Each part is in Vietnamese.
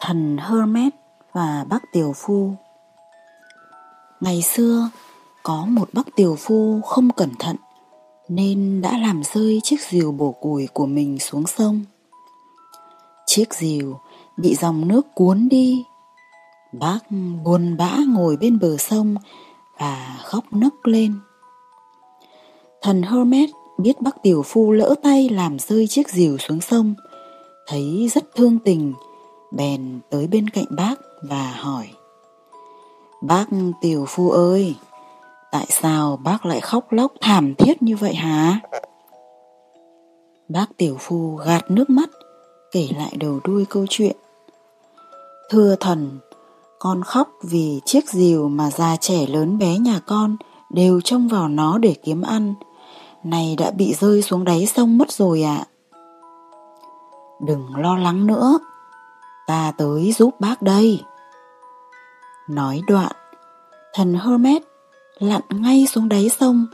Thần Hermes và bác Tiểu Phu Ngày xưa, có một bác Tiểu Phu không cẩn thận nên đã làm rơi chiếc rìu bổ củi của mình xuống sông. Chiếc rìu bị dòng nước cuốn đi. Bác buồn bã ngồi bên bờ sông và khóc nấc lên. Thần Hermes biết bác tiểu phu lỡ tay làm rơi chiếc rìu xuống sông, thấy rất thương tình, bèn tới bên cạnh bác và hỏi. Bác tiểu phu ơi, tại sao bác lại khóc lóc thảm thiết như vậy hả? Bác tiểu phu gạt nước mắt, kể lại đầu đuôi câu chuyện. Thưa thần, con khóc vì chiếc rìu mà già trẻ lớn bé nhà con đều trông vào nó để kiếm ăn, này đã bị rơi xuống đáy sông mất rồi ạ. Đừng lo lắng nữa, ta tới giúp bác đây. Nói đoạn, thần Hermes lặn ngay xuống đáy sông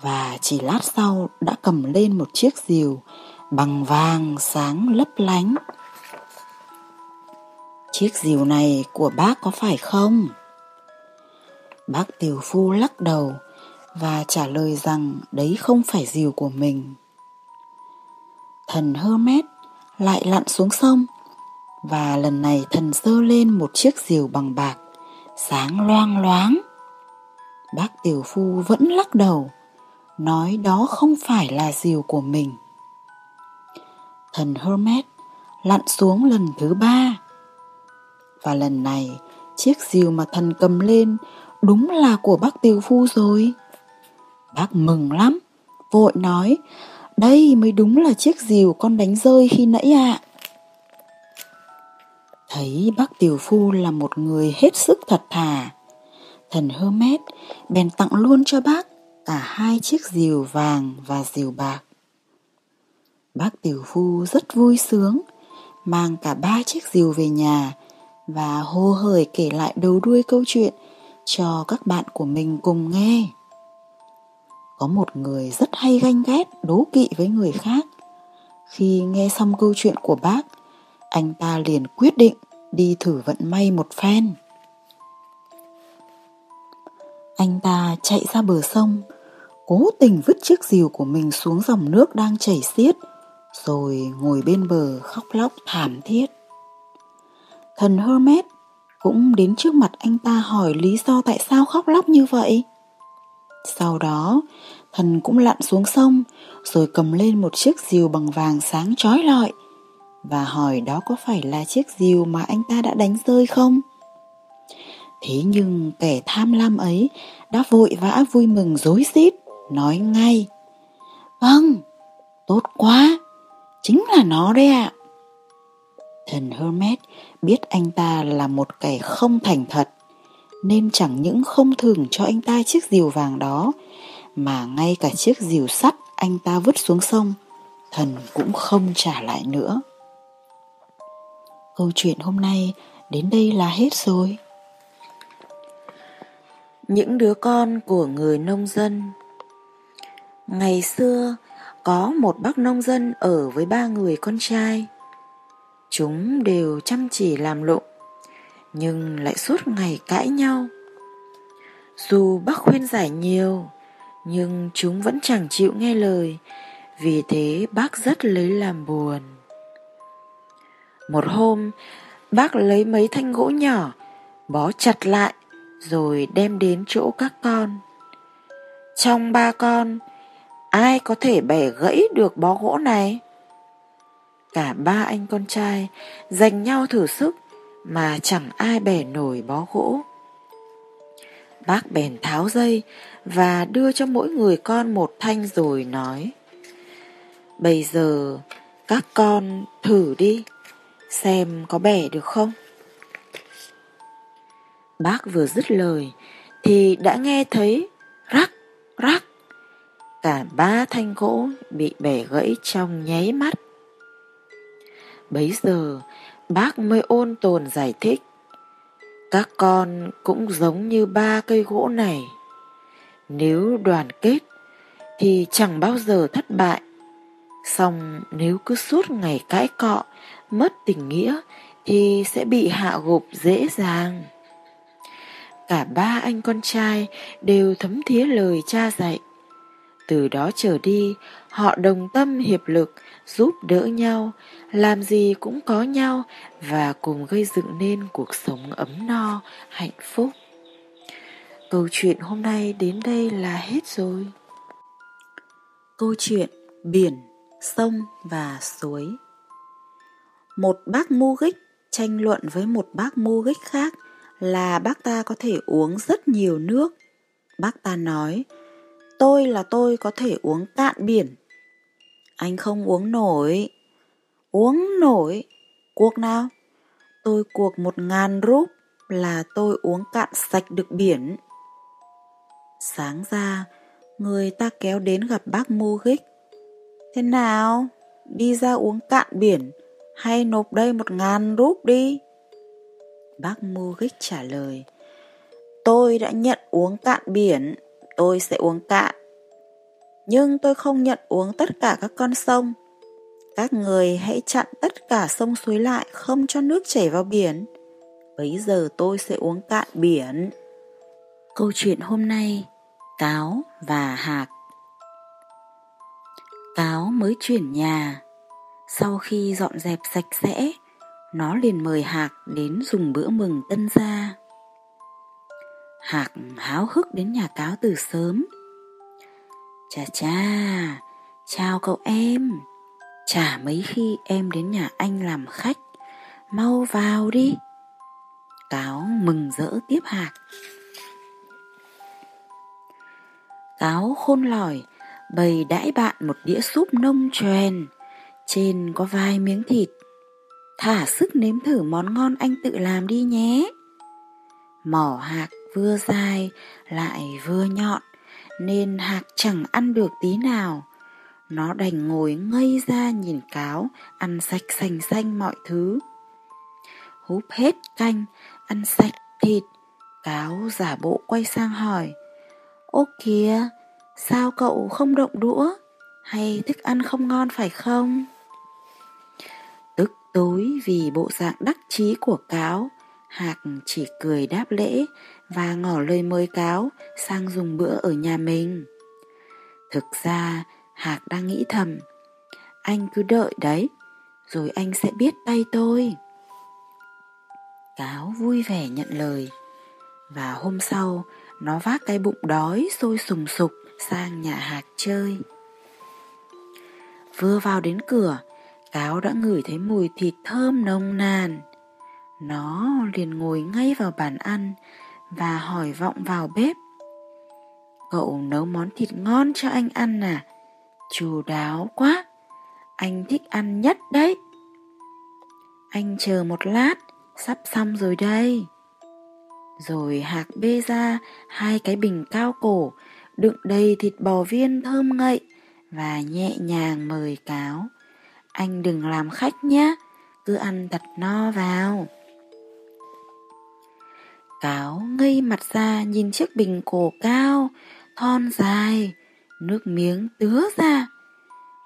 và chỉ lát sau đã cầm lên một chiếc diều bằng vàng sáng lấp lánh. Chiếc diều này của bác có phải không? Bác tiểu phu lắc đầu và trả lời rằng đấy không phải diều của mình. Thần Hermes lại lặn xuống sông và lần này thần dơ lên một chiếc diều bằng bạc sáng loang loáng. Bác tiểu phu vẫn lắc đầu, nói đó không phải là diều của mình. Thần Hermes lặn xuống lần thứ ba. Và lần này, chiếc diều mà thần cầm lên đúng là của bác tiểu phu rồi. Bác mừng lắm, vội nói, đây mới đúng là chiếc diều con đánh rơi khi nãy ạ. À. Thấy bác tiểu phu là một người hết sức thật thà, thần Hermes bèn tặng luôn cho bác cả hai chiếc diều vàng và diều bạc. Bác tiểu phu rất vui sướng, mang cả ba chiếc diều về nhà và hô hởi kể lại đầu đuôi câu chuyện cho các bạn của mình cùng nghe. Có một người rất hay ganh ghét, đố kỵ với người khác. Khi nghe xong câu chuyện của bác, anh ta liền quyết định đi thử vận may một phen. Anh ta chạy ra bờ sông, cố tình vứt chiếc rìu của mình xuống dòng nước đang chảy xiết, rồi ngồi bên bờ khóc lóc thảm thiết. Thần Hermes cũng đến trước mặt anh ta hỏi lý do tại sao khóc lóc như vậy. Sau đó, thần cũng lặn xuống sông, rồi cầm lên một chiếc rìu bằng vàng sáng chói lọi, và hỏi đó có phải là chiếc rìu mà anh ta đã đánh rơi không? Thế nhưng kẻ tham lam ấy đã vội vã vui mừng dối rít nói ngay. Vâng, tốt quá, chính là nó đấy ạ. Thần Hermes biết anh ta là một kẻ không thành thật, nên chẳng những không thưởng cho anh ta chiếc rìu vàng đó, mà ngay cả chiếc rìu sắt anh ta vứt xuống sông, thần cũng không trả lại nữa. Câu chuyện hôm nay đến đây là hết rồi. Những đứa con của người nông dân Ngày xưa có một bác nông dân ở với ba người con trai. Chúng đều chăm chỉ làm lụng, nhưng lại suốt ngày cãi nhau. Dù bác khuyên giải nhiều, nhưng chúng vẫn chẳng chịu nghe lời, vì thế bác rất lấy làm buồn. Một hôm, bác lấy mấy thanh gỗ nhỏ, bó chặt lại, rồi đem đến chỗ các con. Trong ba con, ai có thể bẻ gãy được bó gỗ này? Cả ba anh con trai dành nhau thử sức mà chẳng ai bẻ nổi bó gỗ. Bác bèn tháo dây và đưa cho mỗi người con một thanh rồi nói Bây giờ các con thử đi, xem có bẻ được không? Bác vừa dứt lời thì đã nghe thấy rắc rắc cả ba thanh gỗ bị bẻ gãy trong nháy mắt. Bấy giờ bác mới ôn tồn giải thích. Các con cũng giống như ba cây gỗ này. Nếu đoàn kết thì chẳng bao giờ thất bại. song nếu cứ suốt ngày cãi cọ, mất tình nghĩa thì sẽ bị hạ gục dễ dàng. Cả ba anh con trai đều thấm thía lời cha dạy. Từ đó trở đi, họ đồng tâm hiệp lực, giúp đỡ nhau, làm gì cũng có nhau và cùng gây dựng nên cuộc sống ấm no, hạnh phúc. Câu chuyện hôm nay đến đây là hết rồi. Câu chuyện Biển, Sông và Suối một bác mu gích tranh luận với một bác mu gích khác là bác ta có thể uống rất nhiều nước. Bác ta nói, tôi là tôi có thể uống cạn biển. Anh không uống nổi. Uống nổi? Cuộc nào? Tôi cuộc một ngàn rúp là tôi uống cạn sạch được biển. Sáng ra, người ta kéo đến gặp bác Mô Gích. Thế nào? Đi ra uống cạn biển hay nộp đây một ngàn rúp đi? Bác Mô Gích trả lời. Tôi đã nhận uống cạn biển, tôi sẽ uống cạn. Nhưng tôi không nhận uống tất cả các con sông. Các người hãy chặn tất cả sông suối lại không cho nước chảy vào biển. Bấy giờ tôi sẽ uống cạn biển. Câu chuyện hôm nay Cáo và Hạc Cáo mới chuyển nhà sau khi dọn dẹp sạch sẽ Nó liền mời Hạc đến dùng bữa mừng tân gia. Hạc háo hức đến nhà Cáo từ sớm. Chà cha, chào cậu em. Chả mấy khi em đến nhà anh làm khách Mau vào đi. Cáo mừng rỡ tiếp Hạc. Cáo khôn lỏi, bày đãi bạn một đĩa súp nông truyền, trên có vài miếng thịt. Thả sức nếm thử món ngon anh tự làm đi nhé. Mỏ hạc vừa dài lại vừa nhọn, nên hạc chẳng ăn được tí nào. Nó đành ngồi ngây ra nhìn cáo, ăn sạch sành xanh mọi thứ. Húp hết canh, ăn sạch thịt, cáo giả bộ quay sang hỏi. Ô kìa, sao cậu không động đũa? Hay thức ăn không ngon phải không? Tối vì bộ dạng đắc chí của cáo, Hạc chỉ cười đáp lễ và ngỏ lời mời cáo sang dùng bữa ở nhà mình. Thực ra, Hạc đang nghĩ thầm, anh cứ đợi đấy, rồi anh sẽ biết tay tôi. Cáo vui vẻ nhận lời, và hôm sau nó vác cái bụng đói sôi sùng sục sang nhà hạc chơi. Vừa vào đến cửa, cáo đã ngửi thấy mùi thịt thơm nồng nàn. Nó liền ngồi ngay vào bàn ăn và hỏi vọng vào bếp. Cậu nấu món thịt ngon cho anh ăn à? Chu đáo quá, anh thích ăn nhất đấy. Anh chờ một lát, sắp xong rồi đây. Rồi Hạc bê ra hai cái bình cao cổ đựng đầy thịt bò viên thơm ngậy và nhẹ nhàng mời cáo. Anh đừng làm khách nhé, cứ ăn thật no vào. Cáo ngây mặt ra nhìn chiếc bình cổ cao, thon dài, nước miếng tứa ra.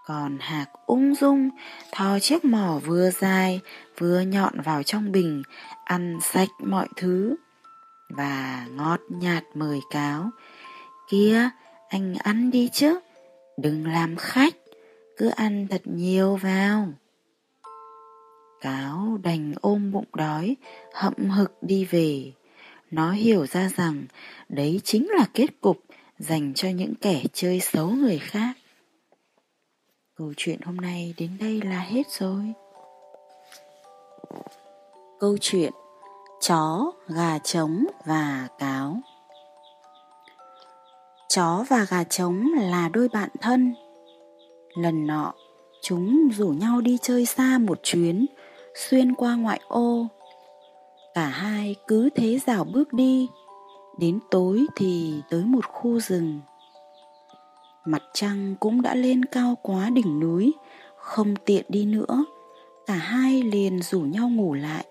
Còn Hạc ung dung thò chiếc mỏ vừa dài vừa nhọn vào trong bình, ăn sạch mọi thứ và ngọt nhạt mời cáo. Kia, anh ăn đi chứ, đừng làm khách, cứ ăn thật nhiều vào. Cáo đành ôm bụng đói, hậm hực đi về. Nó hiểu ra rằng đấy chính là kết cục dành cho những kẻ chơi xấu người khác. Câu chuyện hôm nay đến đây là hết rồi. Câu chuyện chó, gà trống và cáo. Chó và gà trống là đôi bạn thân. Lần nọ, chúng rủ nhau đi chơi xa một chuyến, xuyên qua ngoại ô. Cả hai cứ thế rảo bước đi, đến tối thì tới một khu rừng. Mặt trăng cũng đã lên cao quá đỉnh núi, không tiện đi nữa, cả hai liền rủ nhau ngủ lại.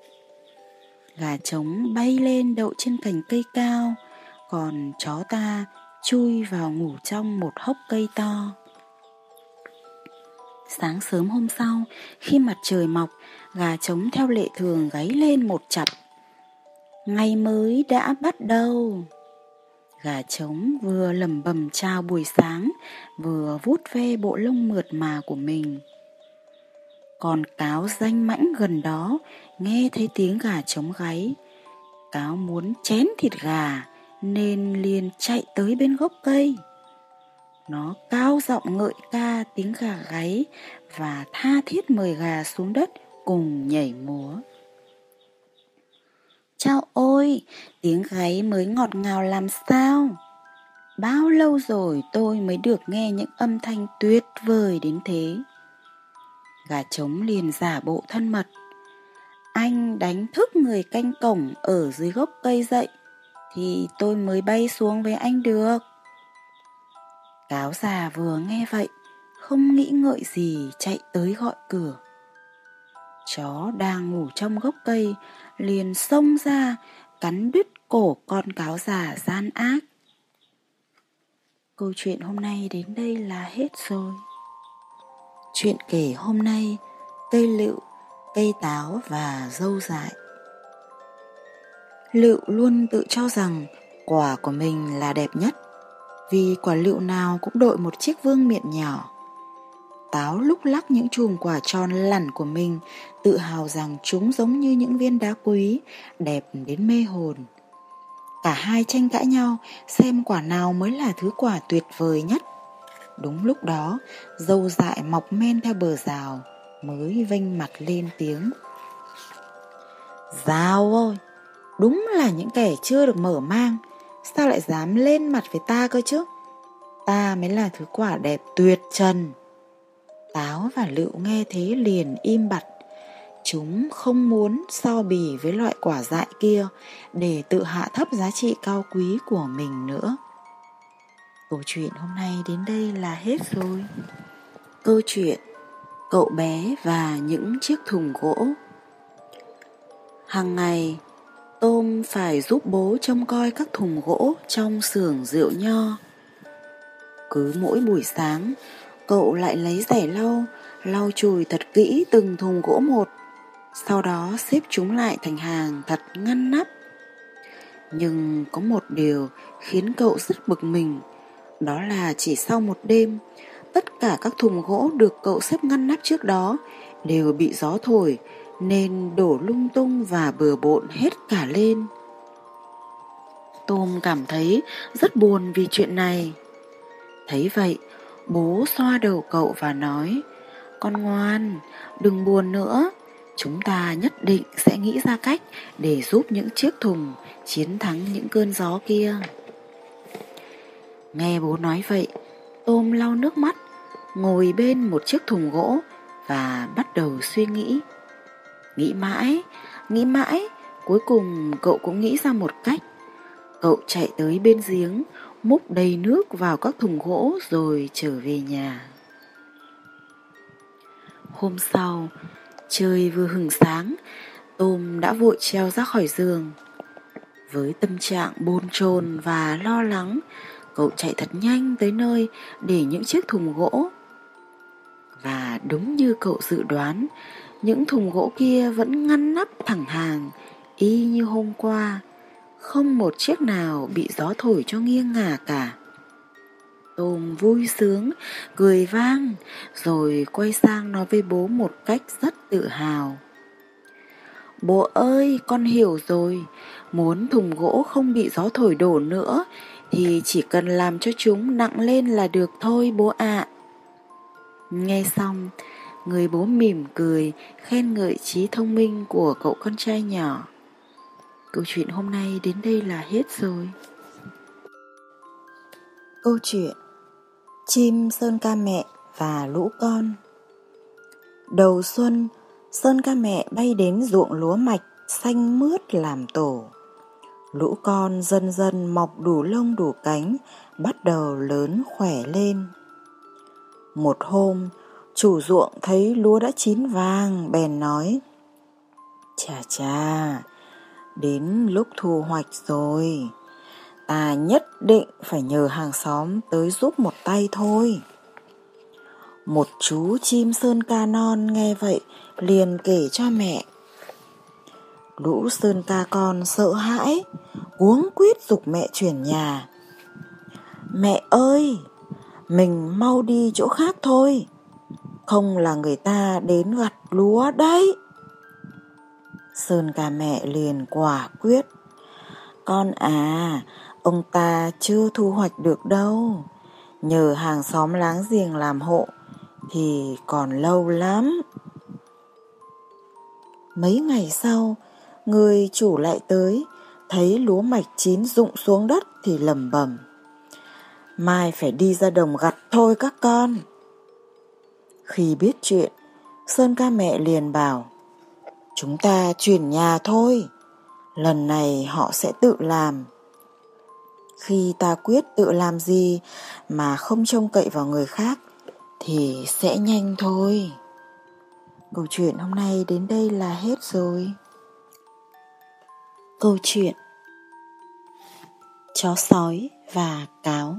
Gà trống bay lên đậu trên cành cây cao, còn chó ta chui vào ngủ trong một hốc cây to. Sáng sớm hôm sau, khi mặt trời mọc, gà trống theo lệ thường gáy lên một chặp. Ngày mới đã bắt đầu. Gà trống vừa lầm bầm chào buổi sáng, vừa vuốt ve bộ lông mượt mà của mình. Còn cáo danh mãnh gần đó, nghe thấy tiếng gà trống gáy. Cáo muốn chén thịt gà, nên liền chạy tới bên gốc cây. Nó cao giọng ngợi ca tiếng gà gáy và tha thiết mời gà xuống đất cùng nhảy múa. Chao ôi, tiếng gáy mới ngọt ngào làm sao? Bao lâu rồi tôi mới được nghe những âm thanh tuyệt vời đến thế. Gà trống liền giả bộ thân mật. Anh đánh thức người canh cổng ở dưới gốc cây dậy, thì tôi mới bay xuống với anh được. Cáo già vừa nghe vậy, không nghĩ ngợi gì chạy tới gọi cửa. Chó đang ngủ trong gốc cây, liền xông ra, cắn đứt cổ con cáo già gian ác. Câu chuyện hôm nay đến đây là hết rồi. Chuyện kể hôm nay, cây lựu, cây táo và dâu dại. Lựu luôn tự cho rằng quả của mình là đẹp nhất, vì quả lựu nào cũng đội một chiếc vương miện nhỏ. Táo lúc lắc những chùm quả tròn lẳn của mình, tự hào rằng chúng giống như những viên đá quý, đẹp đến mê hồn. Cả hai tranh cãi nhau xem quả nào mới là thứ quả tuyệt vời nhất. Đúng lúc đó, dâu dại mọc men theo bờ rào, mới vênh mặt lên tiếng. Rào ơi, đúng là những kẻ chưa được mở mang, sao lại dám lên mặt với ta cơ chứ? Ta mới là thứ quả đẹp tuyệt trần. Táo và lựu nghe thế liền im bặt. Chúng không muốn so bì với loại quả dại kia để tự hạ thấp giá trị cao quý của mình nữa. Câu chuyện hôm nay đến đây là hết rồi. Câu chuyện Cậu bé và những chiếc thùng gỗ Hàng ngày, Tôm phải giúp bố trông coi các thùng gỗ trong xưởng rượu nho. Cứ mỗi buổi sáng, cậu lại lấy rẻ lau, lau chùi thật kỹ từng thùng gỗ một, sau đó xếp chúng lại thành hàng thật ngăn nắp. Nhưng có một điều khiến cậu rất bực mình, đó là chỉ sau một đêm, tất cả các thùng gỗ được cậu xếp ngăn nắp trước đó đều bị gió thổi nên đổ lung tung và bừa bộn hết cả lên. Tôm cảm thấy rất buồn vì chuyện này. Thấy vậy, bố xoa đầu cậu và nói, con ngoan, đừng buồn nữa, chúng ta nhất định sẽ nghĩ ra cách để giúp những chiếc thùng chiến thắng những cơn gió kia. Nghe bố nói vậy, Tôm lau nước mắt, ngồi bên một chiếc thùng gỗ và bắt đầu suy nghĩ. Nghĩ mãi, nghĩ mãi, cuối cùng cậu cũng nghĩ ra một cách. Cậu chạy tới bên giếng, múc đầy nước vào các thùng gỗ rồi trở về nhà. Hôm sau, trời vừa hừng sáng, Tôm đã vội treo ra khỏi giường. Với tâm trạng bồn chồn và lo lắng, cậu chạy thật nhanh tới nơi để những chiếc thùng gỗ. Và đúng như cậu dự đoán, những thùng gỗ kia vẫn ngăn nắp thẳng hàng, y như hôm qua. Không một chiếc nào bị gió thổi cho nghiêng ngả cả. Tôm vui sướng, cười vang, rồi quay sang nói với bố một cách rất tự hào. Bố ơi, con hiểu rồi, muốn thùng gỗ không bị gió thổi đổ nữa, thì chỉ cần làm cho chúng nặng lên là được thôi bố ạ. Nghe xong, người bố mỉm cười, khen ngợi trí thông minh của cậu con trai nhỏ. Câu chuyện hôm nay đến đây là hết rồi. Câu chuyện Chim Sơn Ca Mẹ và Lũ Con Đầu xuân, Sơn Ca Mẹ bay đến ruộng lúa mạch xanh mướt làm tổ. Lũ con dần dần mọc đủ lông đủ cánh, bắt đầu lớn khỏe lên. Một hôm, chủ ruộng thấy lúa đã chín vàng, bèn nói Chà chà, đến lúc thu hoạch rồi ta nhất định phải nhờ hàng xóm tới giúp một tay thôi Một chú chim sơn ca non nghe vậy liền kể cho mẹ. Lũ sơn ca con sợ hãi, Uống quýt dục mẹ chuyển nhà. Mẹ ơi, mình mau đi chỗ khác thôi, không là người ta đến gặt lúa đấy. Sơn ca mẹ liền quả quyết. Con à, ông ta chưa thu hoạch được đâu. Nhờ hàng xóm láng giềng làm hộ thì còn lâu lắm. Mấy ngày sau, người chủ lại tới, thấy lúa mạch chín rụng xuống đất thì lầm bầm. Mai phải đi ra đồng gặt thôi các con. Khi biết chuyện, Sơn ca mẹ liền bảo, chúng ta chuyển nhà thôi, lần này họ sẽ tự làm. Khi ta quyết tự làm gì mà không trông cậy vào người khác thì sẽ nhanh thôi. Câu chuyện hôm nay đến đây là hết rồi. Câu chuyện Chó sói và cáo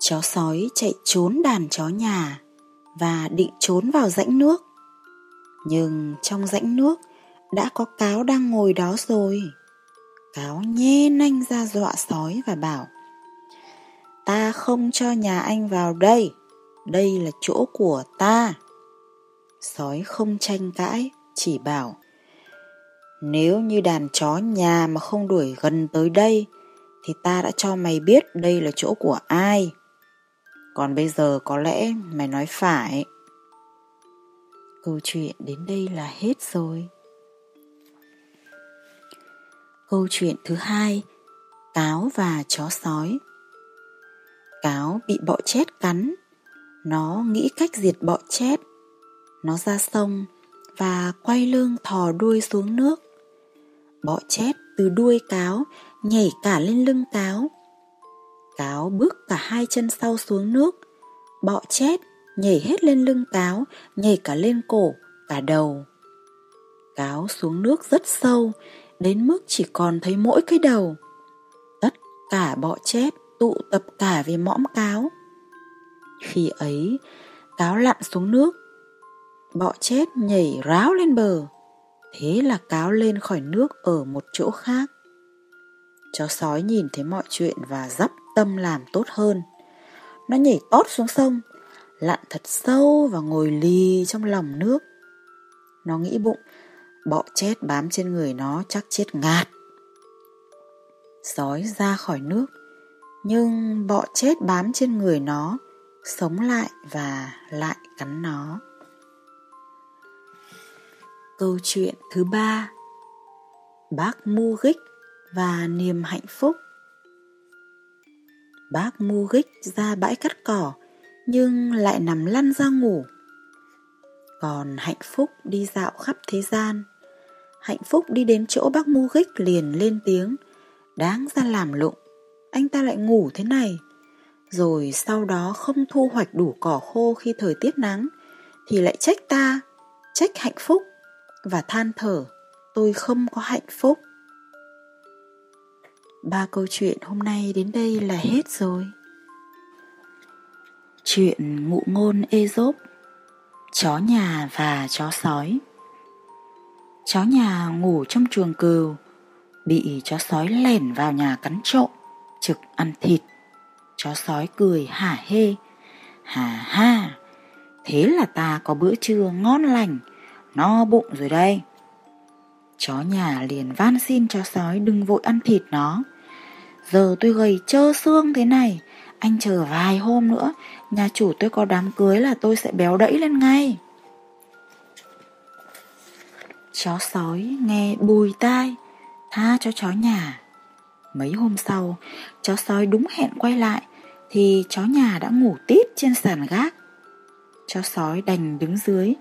Chó sói chạy trốn đàn chó nhà và định trốn vào rãnh nước. Nhưng trong rãnh nước đã có cáo đang ngồi đó rồi. Cáo nhê nanh ra dọa sói và bảo Ta không cho nhà anh vào đây, đây là chỗ của ta. Sói không tranh cãi, chỉ bảo Nếu như đàn chó nhà mà không đuổi gần tới đây Thì ta đã cho mày biết đây là chỗ của ai còn bây giờ có lẽ mày nói phải. Câu chuyện đến đây là hết rồi. Câu chuyện thứ hai, Cáo và chó sói. Cáo bị bọ chét cắn. Nó nghĩ cách diệt bọ chét. Nó ra sông và quay lưng thò đuôi xuống nước. Bọ chét từ đuôi cáo nhảy cả lên lưng cáo. Cáo bước cả hai chân sau xuống nước. Bọ chét nhảy hết lên lưng cáo, nhảy cả lên cổ, cả đầu. Cáo xuống nước rất sâu, đến mức chỉ còn thấy mỗi cái đầu. Tất cả bọ chét tụ tập cả về mõm cáo. Khi ấy, cáo lặn xuống nước bọ chết nhảy ráo lên bờ. Thế là cáo lên khỏi nước ở một chỗ khác. Chó sói nhìn thấy mọi chuyện và dắp tâm làm tốt hơn. Nó nhảy tót xuống sông, lặn thật sâu và ngồi lì trong lòng nước. Nó nghĩ bụng, bọ chết bám trên người nó chắc chết ngạt. Sói ra khỏi nước, nhưng bọ chết bám trên người nó, sống lại và lại cắn nó. Câu chuyện thứ ba Bác Mu Gích và niềm hạnh phúc Bác Mu Gích ra bãi cắt cỏ nhưng lại nằm lăn ra ngủ. Còn hạnh phúc đi dạo khắp thế gian. Hạnh phúc đi đến chỗ bác Mu Gích liền lên tiếng Đáng ra làm lụng, anh ta lại ngủ thế này. Rồi sau đó không thu hoạch đủ cỏ khô khi thời tiết nắng thì lại trách ta, trách hạnh phúc và than thở tôi không có hạnh phúc. Ba câu chuyện hôm nay đến đây là hết rồi. Chuyện ngụ ngôn Aesop Chó nhà và chó sói Chó nhà ngủ trong chuồng cừu, Bị chó sói lẻn vào nhà cắn trộm, Trực ăn thịt Chó sói cười hả hê, Hà ha, Thế là ta có bữa trưa ngon lành, no bụng rồi đây. Chó nhà liền van xin cho sói đừng vội ăn thịt nó. Giờ tôi gầy trơ xương thế này, anh chờ vài hôm nữa, nhà chủ tôi có đám cưới là tôi sẽ béo đẫy lên ngay. Chó sói nghe bùi tai, tha cho chó nhà. Mấy hôm sau, chó sói đúng hẹn quay lại, thì chó nhà đã ngủ tít trên sàn gác. Chó sói đành đứng dưới,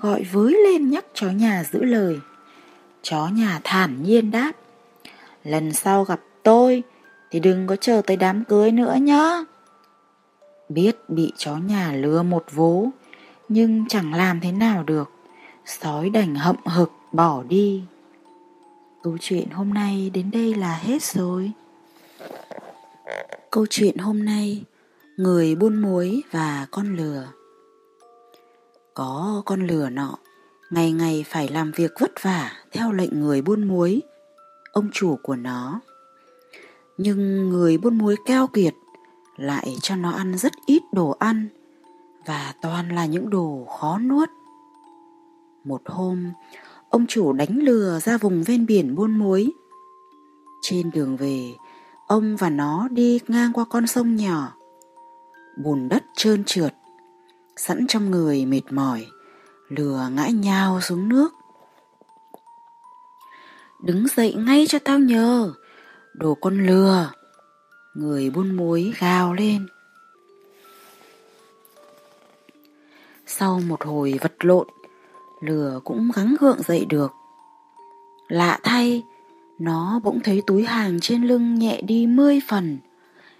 gọi với lên nhắc chó nhà giữ lời. Chó nhà thản nhiên đáp, lần sau gặp tôi thì đừng có chờ tới đám cưới nữa nhá. Biết bị chó nhà lừa một vố, nhưng chẳng làm thế nào được, sói đành hậm hực bỏ đi. Câu chuyện hôm nay đến đây là hết rồi. Câu chuyện hôm nay Người buôn muối và con lừa Có con lừa nọ, ngày ngày phải làm việc vất vả theo lệnh người buôn muối, ông chủ của nó. Nhưng người buôn muối keo kiệt lại cho nó ăn rất ít đồ ăn và toàn là những đồ khó nuốt. Một hôm, ông chủ đánh lừa ra vùng ven biển buôn muối. Trên đường về, ông và nó đi ngang qua con sông nhỏ. Bùn đất trơn trượt, sẵn trong người mệt mỏi, lừa ngã nhào xuống nước. Đứng dậy ngay cho tao nhờ, đồ con lừa. Người buôn muối gào lên. Sau một hồi vật lộn, lừa cũng gắng gượng dậy được. Lạ thay, nó bỗng thấy túi hàng trên lưng nhẹ đi mươi phần,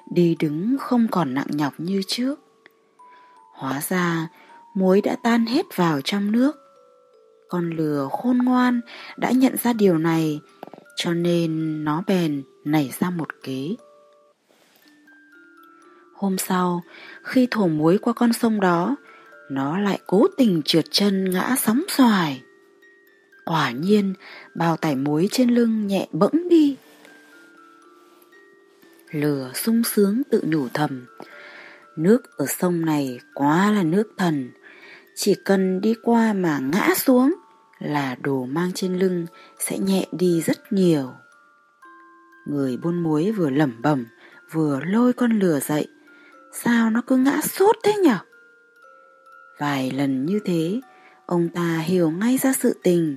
đi đứng không còn nặng nhọc như trước. Hóa ra, muối đã tan hết vào trong nước. Con lừa khôn ngoan đã nhận ra điều này, cho nên nó bèn nảy ra một kế. Hôm sau, khi thổ muối qua con sông đó, nó lại cố tình trượt chân ngã sóng xoài. Quả nhiên, bao tải muối trên lưng nhẹ bẫng đi. Lừa sung sướng tự nhủ thầm. Nước ở sông này quá là nước thần. Chỉ cần đi qua mà ngã xuống là đồ mang trên lưng sẽ nhẹ đi rất nhiều. Người buôn muối vừa lẩm bẩm vừa lôi con lừa dậy. Sao nó cứ ngã sốt thế nhở? Vài lần như thế, ông ta hiểu ngay ra sự tình.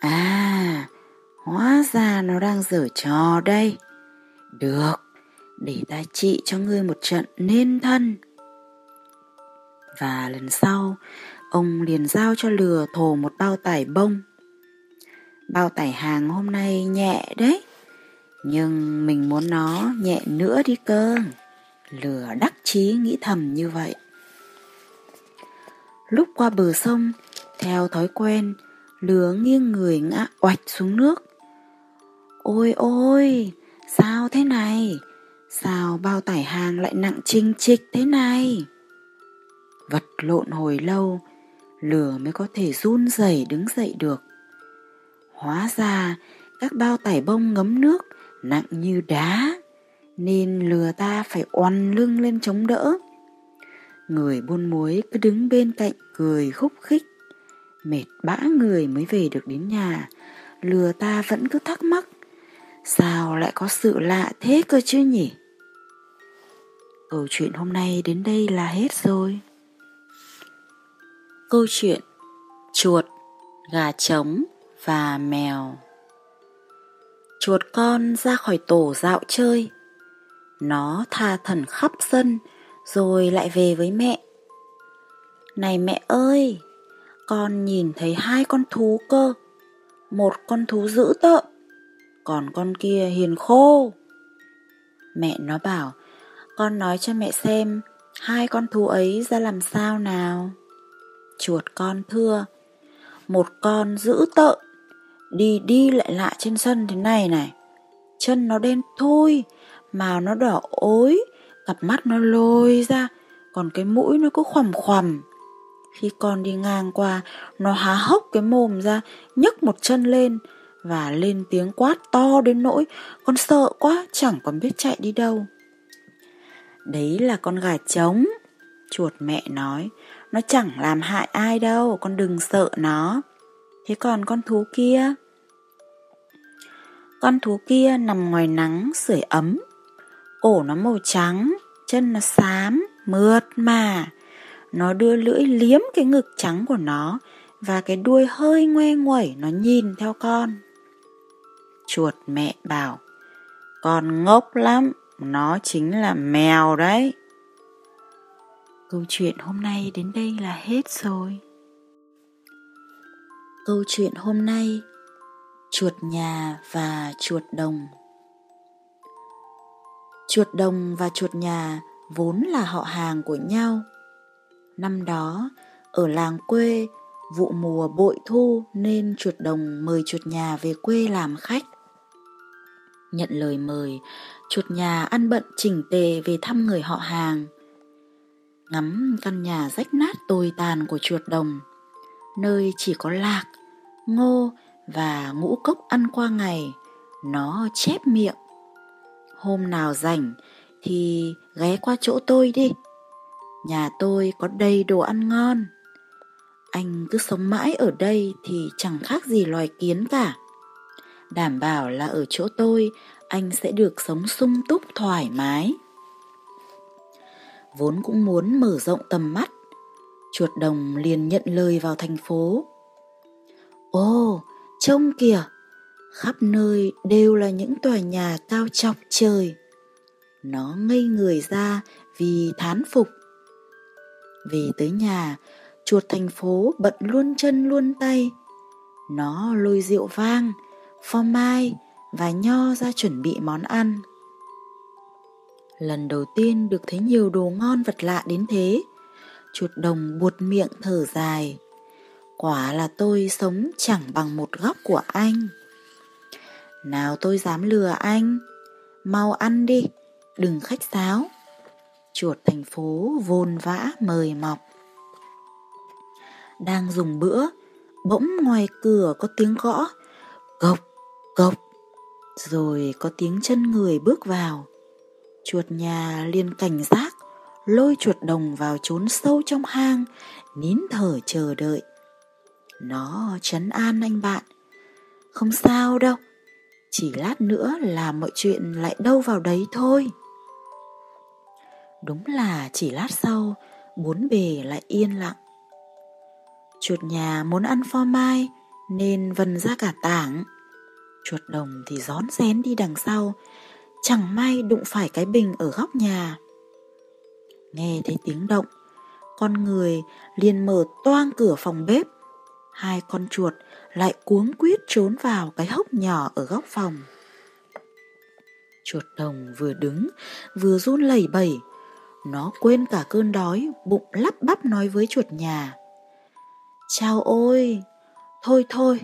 À, hóa ra nó đang dở trò đây. Được, để ta trị cho ngươi một trận nên thân. Và lần sau, ông liền giao cho lừa thồ một bao tải bông. Bao tải hàng hôm nay nhẹ đấy, nhưng mình muốn nó nhẹ nữa đi cơ. Lừa đắc chí nghĩ thầm như vậy. Lúc qua bờ sông, theo thói quen, lừa nghiêng người ngã oạch xuống nước. Ôi ôi, sao thế này? Sao bao tải hàng lại nặng chinh trịch thế này? Vật lộn hồi lâu, lừa mới có thể run rẩy đứng dậy được. Hóa ra các bao tải bông ngấm nước nặng như đá, nên lừa ta phải oằn lưng lên chống đỡ. Người buôn muối cứ đứng bên cạnh cười khúc khích. Mệt bã người mới về được đến nhà, lừa ta vẫn cứ thắc mắc. Sao lại có sự lạ thế cơ chứ nhỉ? Câu chuyện hôm nay đến đây là hết rồi. Câu chuyện Chuột, gà trống và mèo Chuột con ra khỏi tổ dạo chơi Nó tha thần khắp sân rồi lại về với mẹ. Này mẹ ơi, con nhìn thấy hai con thú cơ. Một con thú dữ tợn, còn con kia hiền khô. Mẹ nó bảo, con nói cho mẹ xem hai con thú ấy ra làm sao nào. Chuột con thưa, một con dữ tợn, đi đi lại lại trên sân thế này này. Chân nó đen thui, màu nó đỏ ối, cặp mắt nó lôi ra, còn cái mũi nó cứ khoằm khoằm. Khi con đi ngang qua, nó há hốc cái mồm ra, nhấc một chân lên và lên tiếng quát to đến nỗi con sợ quá chẳng còn biết chạy đi đâu. Đấy là con gà trống, chuột mẹ nói, nó chẳng làm hại ai đâu, con đừng sợ nó. Thế còn con thú kia? Con thú kia nằm ngoài nắng sưởi ấm Cổ nó màu trắng, chân nó xám, mượt mà. Nó đưa lưỡi liếm cái ngực trắng của nó và cái đuôi hơi ngoe nguẩy nó nhìn theo con. Chuột mẹ bảo, con ngốc lắm, nó chính là mèo đấy. Câu chuyện hôm nay đến đây là hết rồi. Câu chuyện hôm nay Chuột nhà và chuột đồng Chuột đồng và chuột nhà vốn là họ hàng của nhau. Năm đó, ở làng quê, vụ mùa bội thu nên chuột đồng mời chuột nhà về quê làm khách. Nhận lời mời, chuột nhà ăn bận chỉnh tề về thăm người họ hàng. Ngắm căn nhà rách nát tồi tàn của chuột đồng, nơi chỉ có lạc, ngô và ngũ cốc ăn qua ngày, nó chép miệng. Hôm nào rảnh thì ghé qua chỗ tôi đi. Nhà tôi có đầy đồ ăn ngon. Anh cứ sống mãi ở đây thì chẳng khác gì loài kiến cả. Đảm bảo là ở chỗ tôi anh sẽ được sống sung túc thoải mái. Vốn cũng muốn mở rộng tầm mắt, chuột đồng liền nhận lời vào thành phố. Ồ, trông kìa, khắp nơi đều là những tòa nhà cao chọc trời. Nó ngây người ra vì thán phục. Về tới nhà, chuột thành phố bận luôn chân luôn tay. Nó lôi rượu vang, phô mai và nho ra chuẩn bị món ăn. Lần đầu tiên được thấy nhiều đồ ngon vật lạ đến thế, chuột đồng buột miệng thở dài. Quả là tôi sống chẳng bằng một góc của anh. Nào tôi dám lừa anh, mau ăn đi, đừng khách sáo. Chuột thành phố vồn vã mời mọc. Đang dùng bữa, bỗng ngoài cửa có tiếng gõ, gộc gộc, Rồi có tiếng chân người bước vào. Chuột nhà liền cảnh giác, lôi chuột đồng vào trốn sâu trong hang, nín thở chờ đợi. Nó chấn an anh bạn. Không sao đâu, chỉ lát nữa là mọi chuyện lại đâu vào đấy thôi. Đúng là chỉ lát sau, bốn bề lại yên lặng. Chuột nhà muốn ăn pho mai nên vần ra cả tảng. Chuột đồng thì rón rén đi đằng sau, chẳng may đụng phải cái bình ở góc nhà. Nghe thấy tiếng động, con người liền mở toang cửa phòng bếp. Hai con chuột lại cuống quýt trốn vào cái hốc nhỏ ở góc phòng. Chuột đồng vừa đứng, vừa run lẩy bẩy. Nó quên cả cơn đói, bụng lắp bắp nói với chuột nhà. Chào ôi, thôi thôi,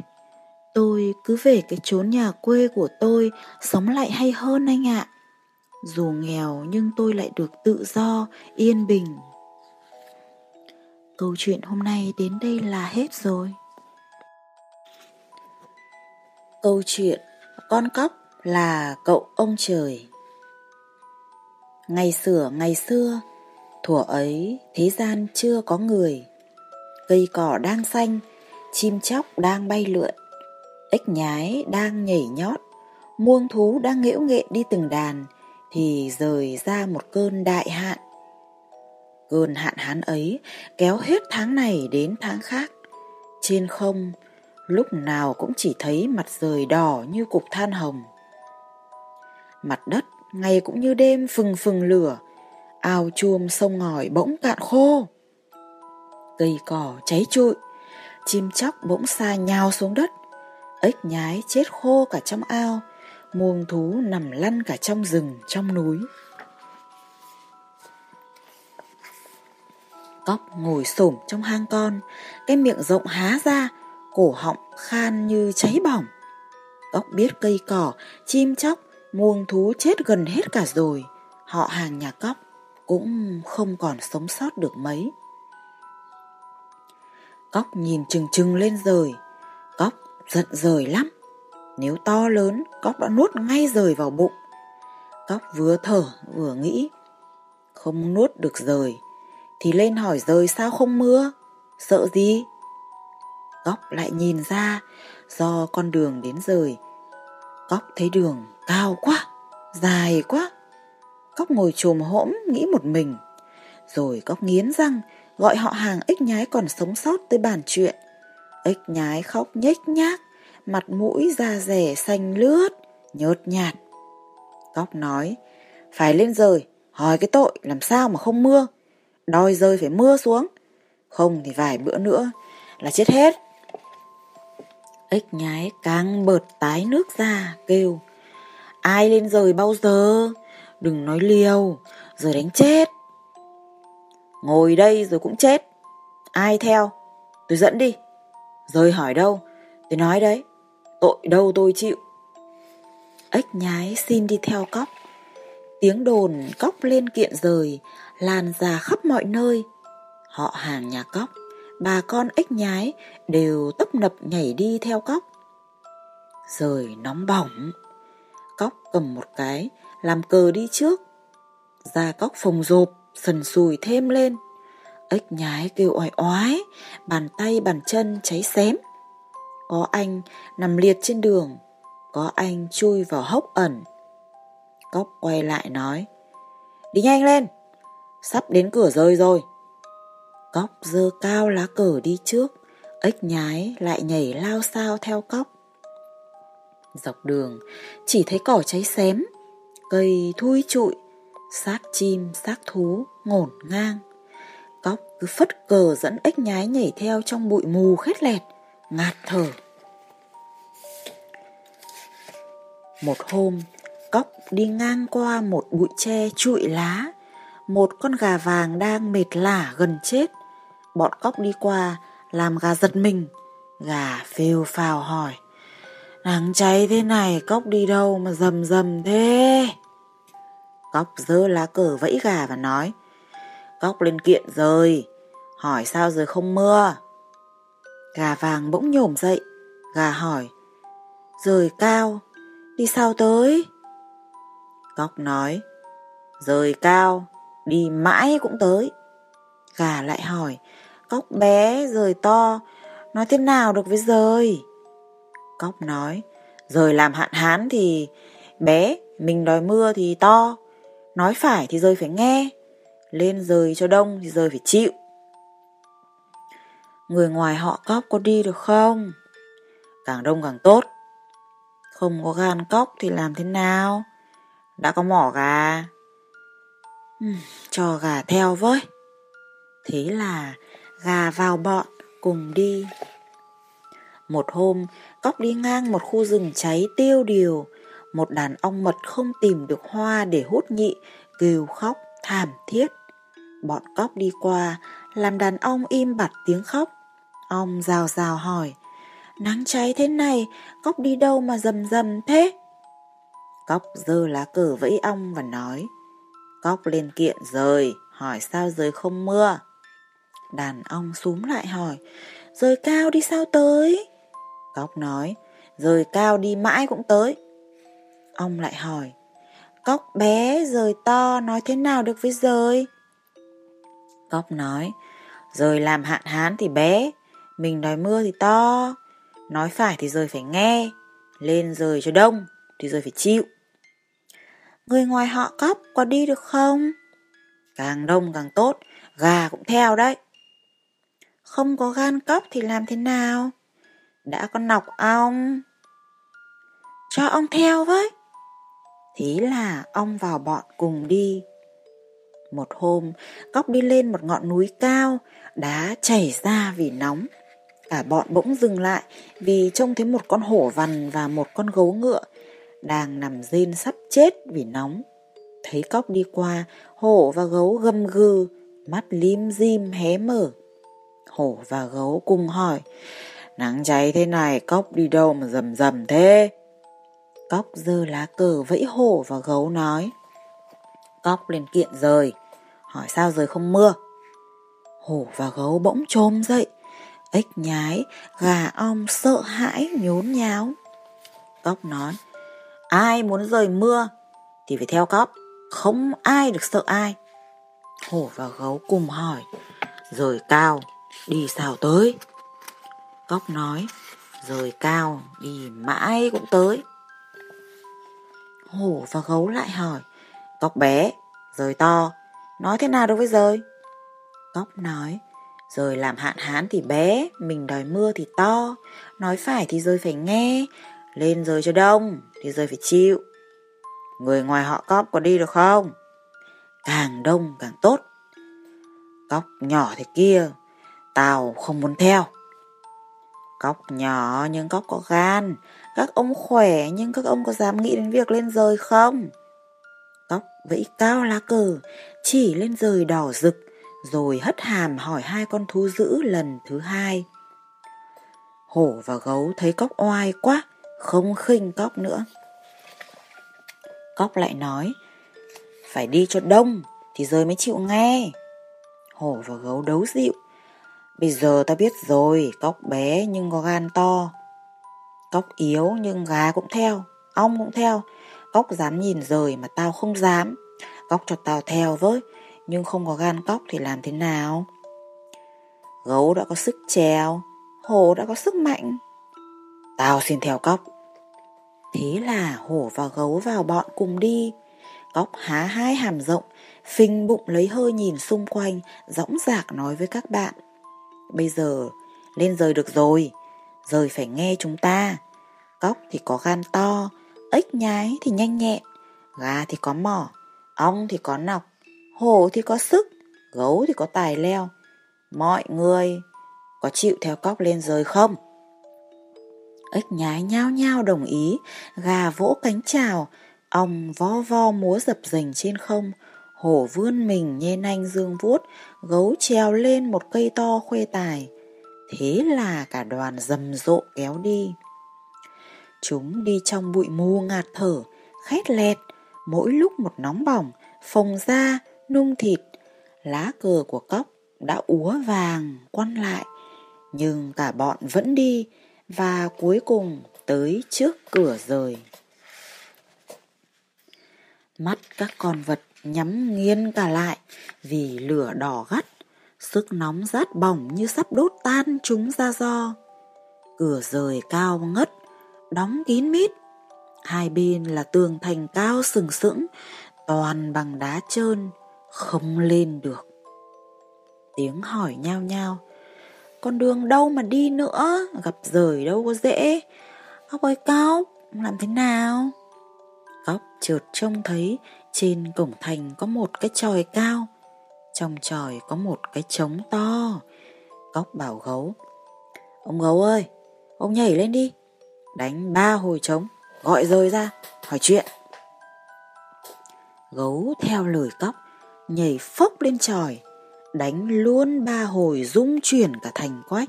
tôi cứ về cái chốn nhà quê của tôi sống lại hay hơn anh ạ. Dù nghèo nhưng tôi lại được tự do, yên bình. Câu chuyện hôm nay đến đây là hết rồi. Câu chuyện Con cóc là cậu ông trời Ngày sửa ngày xưa, thuở ấy thế gian chưa có người. Cây cỏ đang xanh, chim chóc đang bay lượn, ếch nhái đang nhảy nhót, muông thú đang nghễu nghệ đi từng đàn, thì rời ra một cơn đại hạn. Cơn hạn hán ấy kéo hết tháng này đến tháng khác. Trên không, lúc nào cũng chỉ thấy mặt trời đỏ như cục than hồng. Mặt đất ngày cũng như đêm phừng phừng lửa, ao chuông sông ngòi bỗng cạn khô. Cây cỏ cháy trụi, chim chóc bỗng xa nhào xuống đất, ếch nhái chết khô cả trong ao, muông thú nằm lăn cả trong rừng, trong núi. Cóc ngồi xổm trong hang con, cái miệng rộng há ra, cổ họng khan như cháy bỏng. Cóc biết cây cỏ, chim chóc, muông thú chết gần hết cả rồi, họ hàng nhà cóc cũng không còn sống sót được mấy. Cóc nhìn chừng chừng lên rời, giận rời lắm. Nếu to lớn, cóc đã nuốt ngay rời vào bụng. Cóc vừa thở vừa nghĩ, không nuốt được rời, thì lên hỏi rời sao không mưa, sợ gì? Cóc lại nhìn ra, do con đường đến rời. Cóc thấy đường cao quá, dài quá. Cóc ngồi chồm hỗm nghĩ một mình. Rồi cóc nghiến răng, gọi họ hàng ích nhái còn sống sót tới bàn chuyện. Ếch nhái khóc nhếch nhác, mặt mũi da rẻ xanh lướt, nhợt nhạt. Cóc nói, phải lên rời, hỏi cái tội làm sao mà không mưa. Đòi rơi phải mưa xuống, không thì vài bữa nữa là chết hết. Ếch nhái càng bợt tái nước ra, kêu, ai lên rời bao giờ, đừng nói liều, rồi đánh chết. Ngồi đây rồi cũng chết, ai theo, tôi dẫn đi, rời hỏi đâu, tôi nói đấy, tội đâu tôi chịu. Ếch nhái xin đi theo cóc. Tiếng đồn cóc lên kiện rời, lan ra khắp mọi nơi. Họ hàng nhà cóc, bà con ếch nhái đều tấp nập nhảy đi theo cóc. Rời nóng bỏng, cóc cầm một cái, làm cờ đi trước. Da cóc phồng rộp, sần sùi thêm lên. Ếch nhái kêu oai oái, bàn tay bàn chân cháy xém. Có anh nằm liệt trên đường, có anh chui vào hốc ẩn. Cóc quay lại nói, đi nhanh lên, sắp đến cửa rơi rồi. Cóc dơ cao lá cờ đi trước, ếch nhái lại nhảy lao sao theo cóc. Dọc đường, chỉ thấy cỏ cháy xém, cây thui trụi, xác chim, xác thú ngổn ngang. Tóc cứ phất cờ dẫn ếch nhái nhảy theo trong bụi mù khét lẹt, ngạt thở. Một hôm, cóc đi ngang qua một bụi tre trụi lá, một con gà vàng đang mệt lả gần chết. Bọn cóc đi qua, làm gà giật mình. Gà phêu phào hỏi, nắng cháy thế này cóc đi đâu mà rầm rầm thế? Cóc dơ lá cờ vẫy gà và nói, cóc lên kiện rồi, hỏi sao giờ không mưa? Gà vàng bỗng nhổm dậy, gà hỏi, rời cao, đi sao tới? Cóc nói, rời cao, đi mãi cũng tới. Gà lại hỏi, cóc bé rời to, nói thế nào được với rời? Cóc nói, rời làm hạn hán thì bé, mình đòi mưa thì to, nói phải thì rời phải nghe, lên rời cho đông thì rời phải chịu. Người ngoài họ cóc có đi được không? Càng đông càng tốt. Không có gan cóc thì làm thế nào? Đã có mỏ gà. Ừ, cho gà theo với. Thế là gà vào bọn cùng đi. Một hôm, cóc đi ngang một khu rừng cháy tiêu điều. Một đàn ong mật không tìm được hoa để hút nhị, kêu khóc thảm thiết. Bọn cóc đi qua, làm đàn ong im bặt tiếng khóc. Ong rào rào hỏi, nắng cháy thế này, cóc đi đâu mà rầm rầm thế? Cóc dơ lá cờ vẫy ong và nói, cóc lên kiện rời, hỏi sao rời không mưa? Đàn ong súm lại hỏi, rời cao đi sao tới? Cóc nói, rời cao đi mãi cũng tới. Ông lại hỏi, cóc bé rời to nói thế nào được với rời? Cóc nói, rời làm hạn hán thì bé, mình nói mưa thì to, nói phải thì rời phải nghe, lên rời cho đông thì rời phải chịu. Người ngoài họ cóc có đi được không? Càng đông càng tốt, gà cũng theo đấy. Không có gan cóc thì làm thế nào? Đã có nọc ong. Cho ông theo với. Thế là ông vào bọn cùng đi. Một hôm, cóc đi lên một ngọn núi cao, đá chảy ra vì nóng. Cả bọn bỗng dừng lại vì trông thấy một con hổ vằn và một con gấu ngựa đang nằm rên sắp chết vì nóng. Thấy cóc đi qua, hổ và gấu gầm gừ, mắt lim dim hé mở. Hổ và gấu cùng hỏi, nắng cháy thế này cóc đi đâu mà rầm rầm thế? Cóc giơ lá cờ vẫy hổ và gấu nói, cóc lên kiện rời, hỏi sao rời không mưa? Hổ và gấu bỗng trồm dậy, ếch nhái, gà ong sợ hãi nhốn nháo. Cóc nói, ai muốn rời mưa thì phải theo cóc, không ai được sợ ai. Hổ và gấu cùng hỏi, rời cao, đi sao tới? Cóc nói, rời cao, đi mãi cũng tới. Hổ và gấu lại hỏi, cóc bé, rời to, nói thế nào đối với rời? Cóc nói, rời làm hạn hán thì bé, mình đòi mưa thì to, nói phải thì rời phải nghe, lên rời cho đông thì rời phải chịu. Người ngoài họ cóc có đi được không? Càng đông càng tốt. Cóc nhỏ thế kia, tao không muốn theo. Cóc nhỏ nhưng cóc có gan, các ông khỏe nhưng các ông có dám nghĩ đến việc lên rời không? Cóc vẫy cao lá cờ, chỉ lên rời đỏ rực, rồi hất hàm hỏi hai con thú dữ lần thứ hai. Hổ và gấu thấy cóc oai quá, không khinh cóc nữa. Cóc lại nói, phải đi cho đông thì rơi mới chịu nghe. Hổ và gấu đấu dịu. Bây giờ ta biết rồi, cóc bé nhưng có gan to. Cóc yếu nhưng gà cũng theo, ong cũng theo. Cóc dám nhìn rời mà tao không dám. Cóc cho tao theo với, nhưng không có gan cóc thì làm thế nào? Gấu đã có sức trèo, hổ đã có sức mạnh. Tao xin theo cóc. Thế là hổ và gấu vào bọn cùng đi. Cóc há hai hàm rộng, phình bụng lấy hơi nhìn xung quanh, dõng dạc nói với các bạn. Bây giờ, lên rời được rồi, rời phải nghe chúng ta. Cóc thì có gan to, ếch nhái thì nhanh nhẹn, gà thì có mỏ, ong thì có nọc, hổ thì có sức, gấu thì có tài leo. Mọi người có chịu theo cóc lên rời không? Ếch nhái nhao nhao đồng ý, gà vỗ cánh chào, ong vo vo múa dập dềnh trên không, hổ vươn mình nhê nanh dương vuốt, gấu trèo lên một cây to khuê tài. Thế là cả đoàn rầm rộ kéo đi. Chúng đi trong bụi mù ngạt thở, khét lẹt, mỗi lúc một nóng bỏng, phồng da, nung thịt. Lá cờ của cóc đã úa vàng quăn lại, nhưng cả bọn vẫn đi và cuối cùng tới trước cửa rời. Mắt các con vật nhắm nghiêng cả lại vì lửa đỏ gắt, sức nóng rát bỏng như sắp đốt tan chúng ra do. Cửa rời cao ngất, đóng kín mít. Hai bên là tường thành cao sừng sững, toàn bằng đá trơn, không lên được. Tiếng hỏi nhao nhao, con đường đâu mà đi nữa, gặp rời đâu có dễ. Ốc ơi Cóc, làm thế nào? Cóc trượt trông thấy trên cổng thành có một cái tròi cao, trong tròi có một cái trống to. Cóc bảo gấu, ông gấu ơi, ông nhảy lên đi, đánh ba hồi trống, gọi rời ra, hỏi chuyện. Gấu theo lời cóc, nhảy phốc lên trời đánh luôn ba hồi rung chuyển cả thành quách.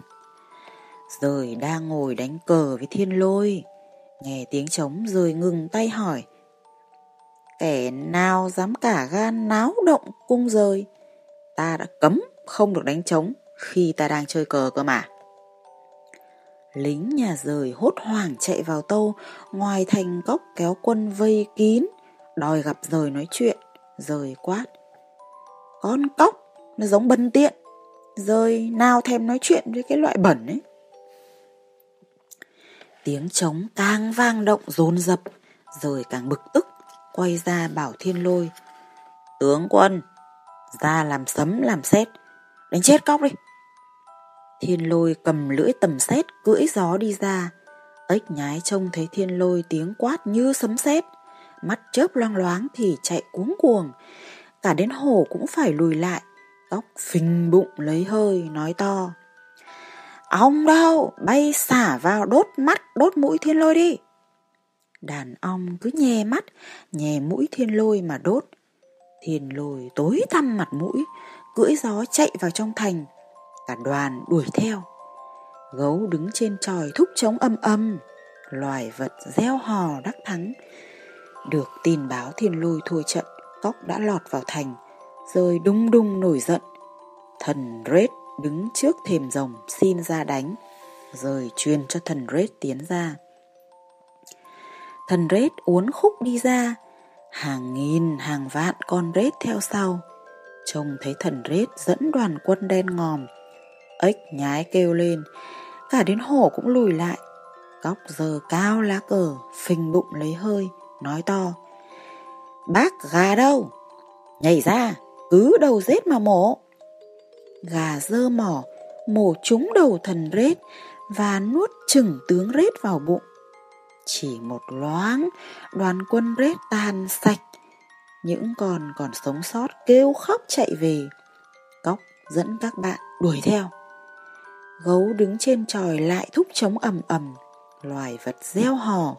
Rời đang ngồi đánh cờ với thiên lôi, nghe tiếng trống rời ngừng tay hỏi. Kẻ nào dám cả gan náo động cung rời, ta đã cấm không được đánh trống khi ta đang chơi cờ cơ mà. Lính nhà rời hốt hoảng chạy vào tâu, ngoài thành cốc kéo quân vây kín, đòi gặp rời nói chuyện, rời quát. Con cóc, nó giống bần tiện, rời nào thèm nói chuyện với cái loại bẩn ấy. Tiếng trống càng vang động dồn dập, rời càng bực tức, quay ra bảo thiên lôi. Tướng quân, ra làm sấm làm sét đánh chết cóc đi. Thiên lôi cầm lưỡi tầm xét cưỡi gió đi ra. Ếch nhái trông thấy thiên lôi tiếng quát như sấm sét mắt chớp loang loáng thì chạy cuống cuồng. Cả đến hổ cũng phải lùi lại, tóc phình bụng lấy hơi, nói to. Ong đâu, bay xả vào đốt mắt, đốt mũi thiên lôi đi. Đàn ong cứ nhè mắt, nhè mũi thiên lôi mà đốt. Thiên lôi tối tăm mặt mũi, cưỡi gió chạy vào trong thành. Cả đoàn đuổi theo. Gấu đứng trên tròi thúc trống âm âm, loài vật gieo hò đắc thắng. Được tin báo thiên lôi thua trận, cóc đã lọt vào thành, rơi đung đung nổi giận. Thần rết đứng trước thềm rồng xin ra đánh, rồi truyền cho thần rết tiến ra. Thần rết uốn khúc đi ra, hàng nghìn hàng vạn con rết theo sau. Trông thấy thần rết dẫn đoàn quân đen ngòm, ếch nhái kêu lên, cả đến hổ cũng lùi lại. Cóc giờ cao lá cờ, phình bụng lấy hơi, nói to. Bác gà đâu? Nhảy ra, cứ đầu rết mà mổ. Gà dơ mỏ, mổ trúng đầu thần rết và nuốt chừng tướng rết vào bụng. Chỉ một loáng, đoàn quân rết tan sạch. Những con còn sống sót kêu khóc chạy về. Cóc dẫn các bạn đuổi theo. Gấu đứng trên tròi lại thúc trống ầm ầm, loài vật reo hò,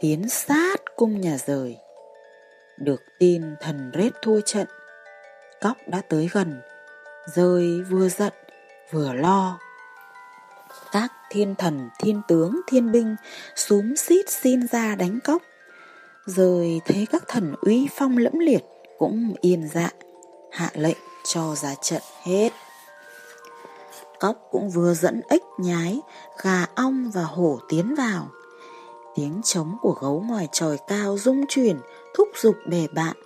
tiến sát cung nhà rời. Được tin thần rết thua trận, cóc đã tới gần, rơi vừa giận vừa lo. Các thiên thần, thiên tướng, thiên binh súm xít xin ra đánh cóc. Rồi thấy các thần uy phong lẫm liệt cũng yên dạ, hạ lệnh cho ra trận hết. Cóc cũng vừa dẫn ếch nhái, gà ong và hổ tiến vào. Tiếng trống của gấu ngoài tròi cao rung chuyển, thúc giục bè bạn.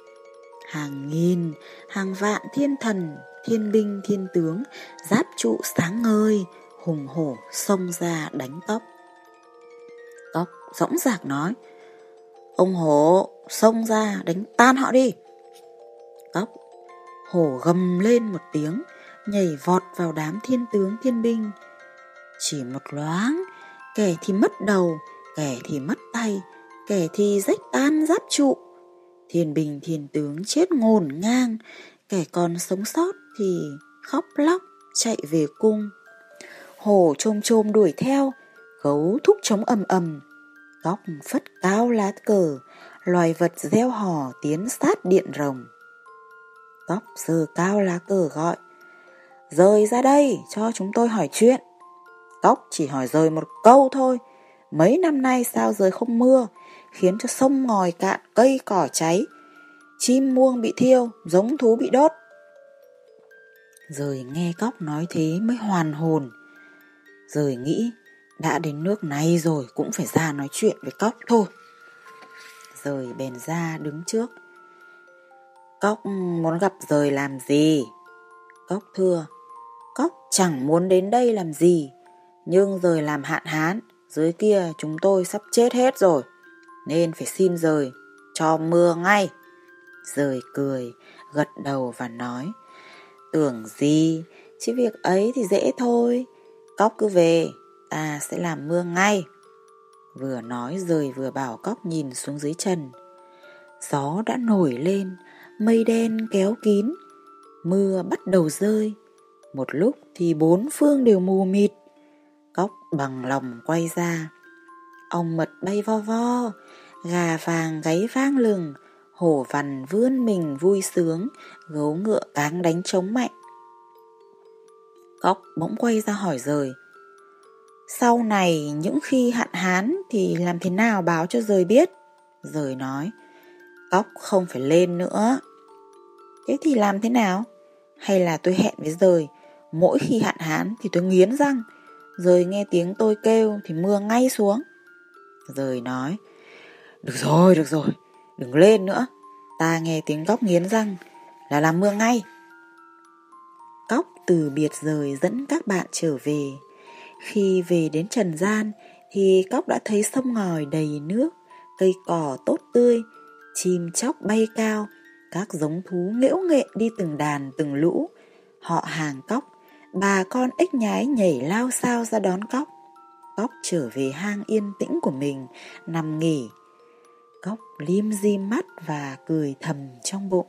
Hàng nghìn, hàng vạn thiên thần, thiên binh, thiên tướng, giáp trụ sáng ngời, hùng hổ xông ra đánh cóc. Cóc dõng dạc nói, ông hổ xông ra đánh tan họ đi. Cóc hổ gầm lên một tiếng, nhảy vọt vào đám thiên tướng thiên binh. Chỉ một loáng, kẻ thì mất đầu, kẻ thì mất tay, kẻ thì rách tan giáp trụ. Thiên binh thiên tướng chết ngổn ngang, kẻ còn sống sót thì khóc lóc chạy về cung. Hổ trôm trôm đuổi theo, gấu thúc trống ầm ầm, góc phất cao lá cờ, loài vật gieo hò tiến sát điện rồng. Góc giơ cao lá cờ gọi, rời ra đây cho chúng tôi hỏi chuyện. Cóc chỉ hỏi rời một câu thôi, mấy năm nay sao rời không mưa, khiến cho sông ngòi cạn cây cỏ cháy, chim muông bị thiêu, giống thú bị đốt. Rời nghe cóc nói thế mới hoàn hồn. Rời nghĩ đã đến nước này rồi cũng phải ra nói chuyện với cóc thôi. Rời bèn ra đứng trước. Cóc muốn gặp rời làm gì? Cóc thưa, cóc chẳng muốn đến đây làm gì, nhưng rời làm hạn hán, dưới kia chúng tôi sắp chết hết rồi, nên phải xin rời, cho mưa ngay. Rời cười, gật đầu và nói, tưởng gì, chứ việc ấy thì dễ thôi, cóc cứ về, ta sẽ làm mưa ngay. Vừa nói rời vừa bảo cóc nhìn xuống dưới trần. Gió đã nổi lên, mây đen kéo kín, mưa bắt đầu rơi. Một lúc thì bốn phương đều mù mịt. Cóc bằng lòng quay ra. Ông mật bay vo vo, gà vàng gáy vang lừng, hổ vằn vươn mình vui sướng, gấu ngựa cáng đánh trống mạnh. Cóc bỗng quay ra hỏi rời. Sau này những khi hạn hán thì làm thế nào báo cho rời biết? Rời nói, Cóc không phải lên nữa. Thế thì làm thế nào? Hay là tôi hẹn với rời, mỗi khi hạn hán thì tôi nghiến răng, rồi nghe tiếng tôi kêu thì mưa ngay xuống. rồi nói, được rồi, được rồi, đừng lên nữa, ta nghe tiếng góc nghiến răng là làm mưa ngay. Cóc từ biệt rời dẫn các bạn trở về. Khi về đến trần gian thì cóc đã thấy sông ngòi đầy nước, cây cỏ tốt tươi, chim chóc bay cao, các giống thú nghễu nghệ đi từng đàn từng lũ. Họ hàng cóc, bà con ếch nhái nhảy lao sao ra đón cóc. Cóc trở về hang yên tĩnh của mình, nằm nghỉ. Cóc lim di mắt và cười thầm trong bụng.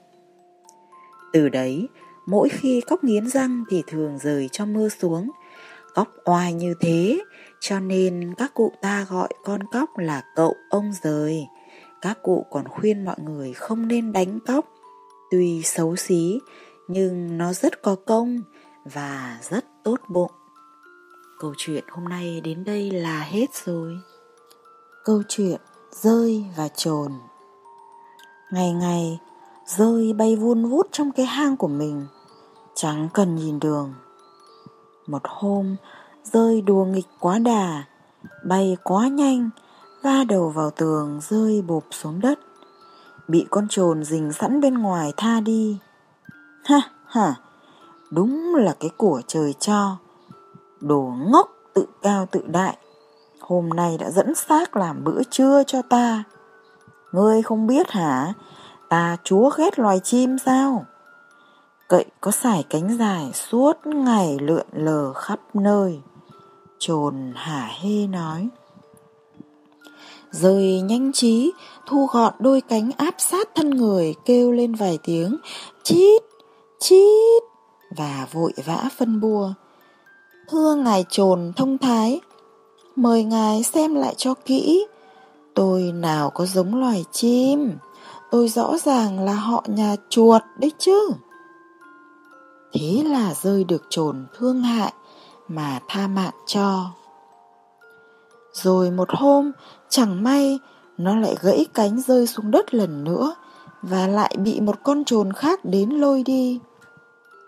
Từ đấy, mỗi khi cóc nghiến răng thì thường rời cho mưa xuống. Cóc oai như thế, cho nên các cụ ta gọi con cóc là cậu ông rời. Các cụ còn khuyên mọi người không nên đánh cóc. Tuy xấu xí, nhưng nó rất có công và rất tốt bụng. Câu chuyện hôm nay đến đây là hết rồi. Câu chuyện rơi và trồn Ngày ngày, rơi bay vun vút trong cái hang của mình, chẳng cần nhìn đường. Một hôm, rơi đùa nghịch quá đà, bay quá nhanh, va đầu vào tường rơi bộp xuống đất. Bị con trồn rình sẵn bên ngoài tha đi. Ha ha, đúng là cái của trời cho. Đồ ngốc tự cao tự đại, hôm nay đã dẫn xác làm bữa trưa cho ta. Ngươi không biết hả, ta chúa ghét loài chim sao? Cậy có sải cánh dài suốt ngày lượn lờ khắp nơi. Trồn hả hê nói. rồi nhanh trí, thu gọn đôi cánh áp sát thân người kêu lên vài tiếng chít, chít và vội vã phân bua. Thưa ngài trồn thông thái, mời ngài xem lại cho kỹ. Tôi nào có giống loài chim, tôi rõ ràng là họ nhà chuột đấy chứ. Thế là rơi được trồn thương hại mà tha mạng cho. Rồi một hôm, chẳng may nó lại gãy cánh rơi xuống đất lần nữa và lại bị một con trồn khác đến lôi đi.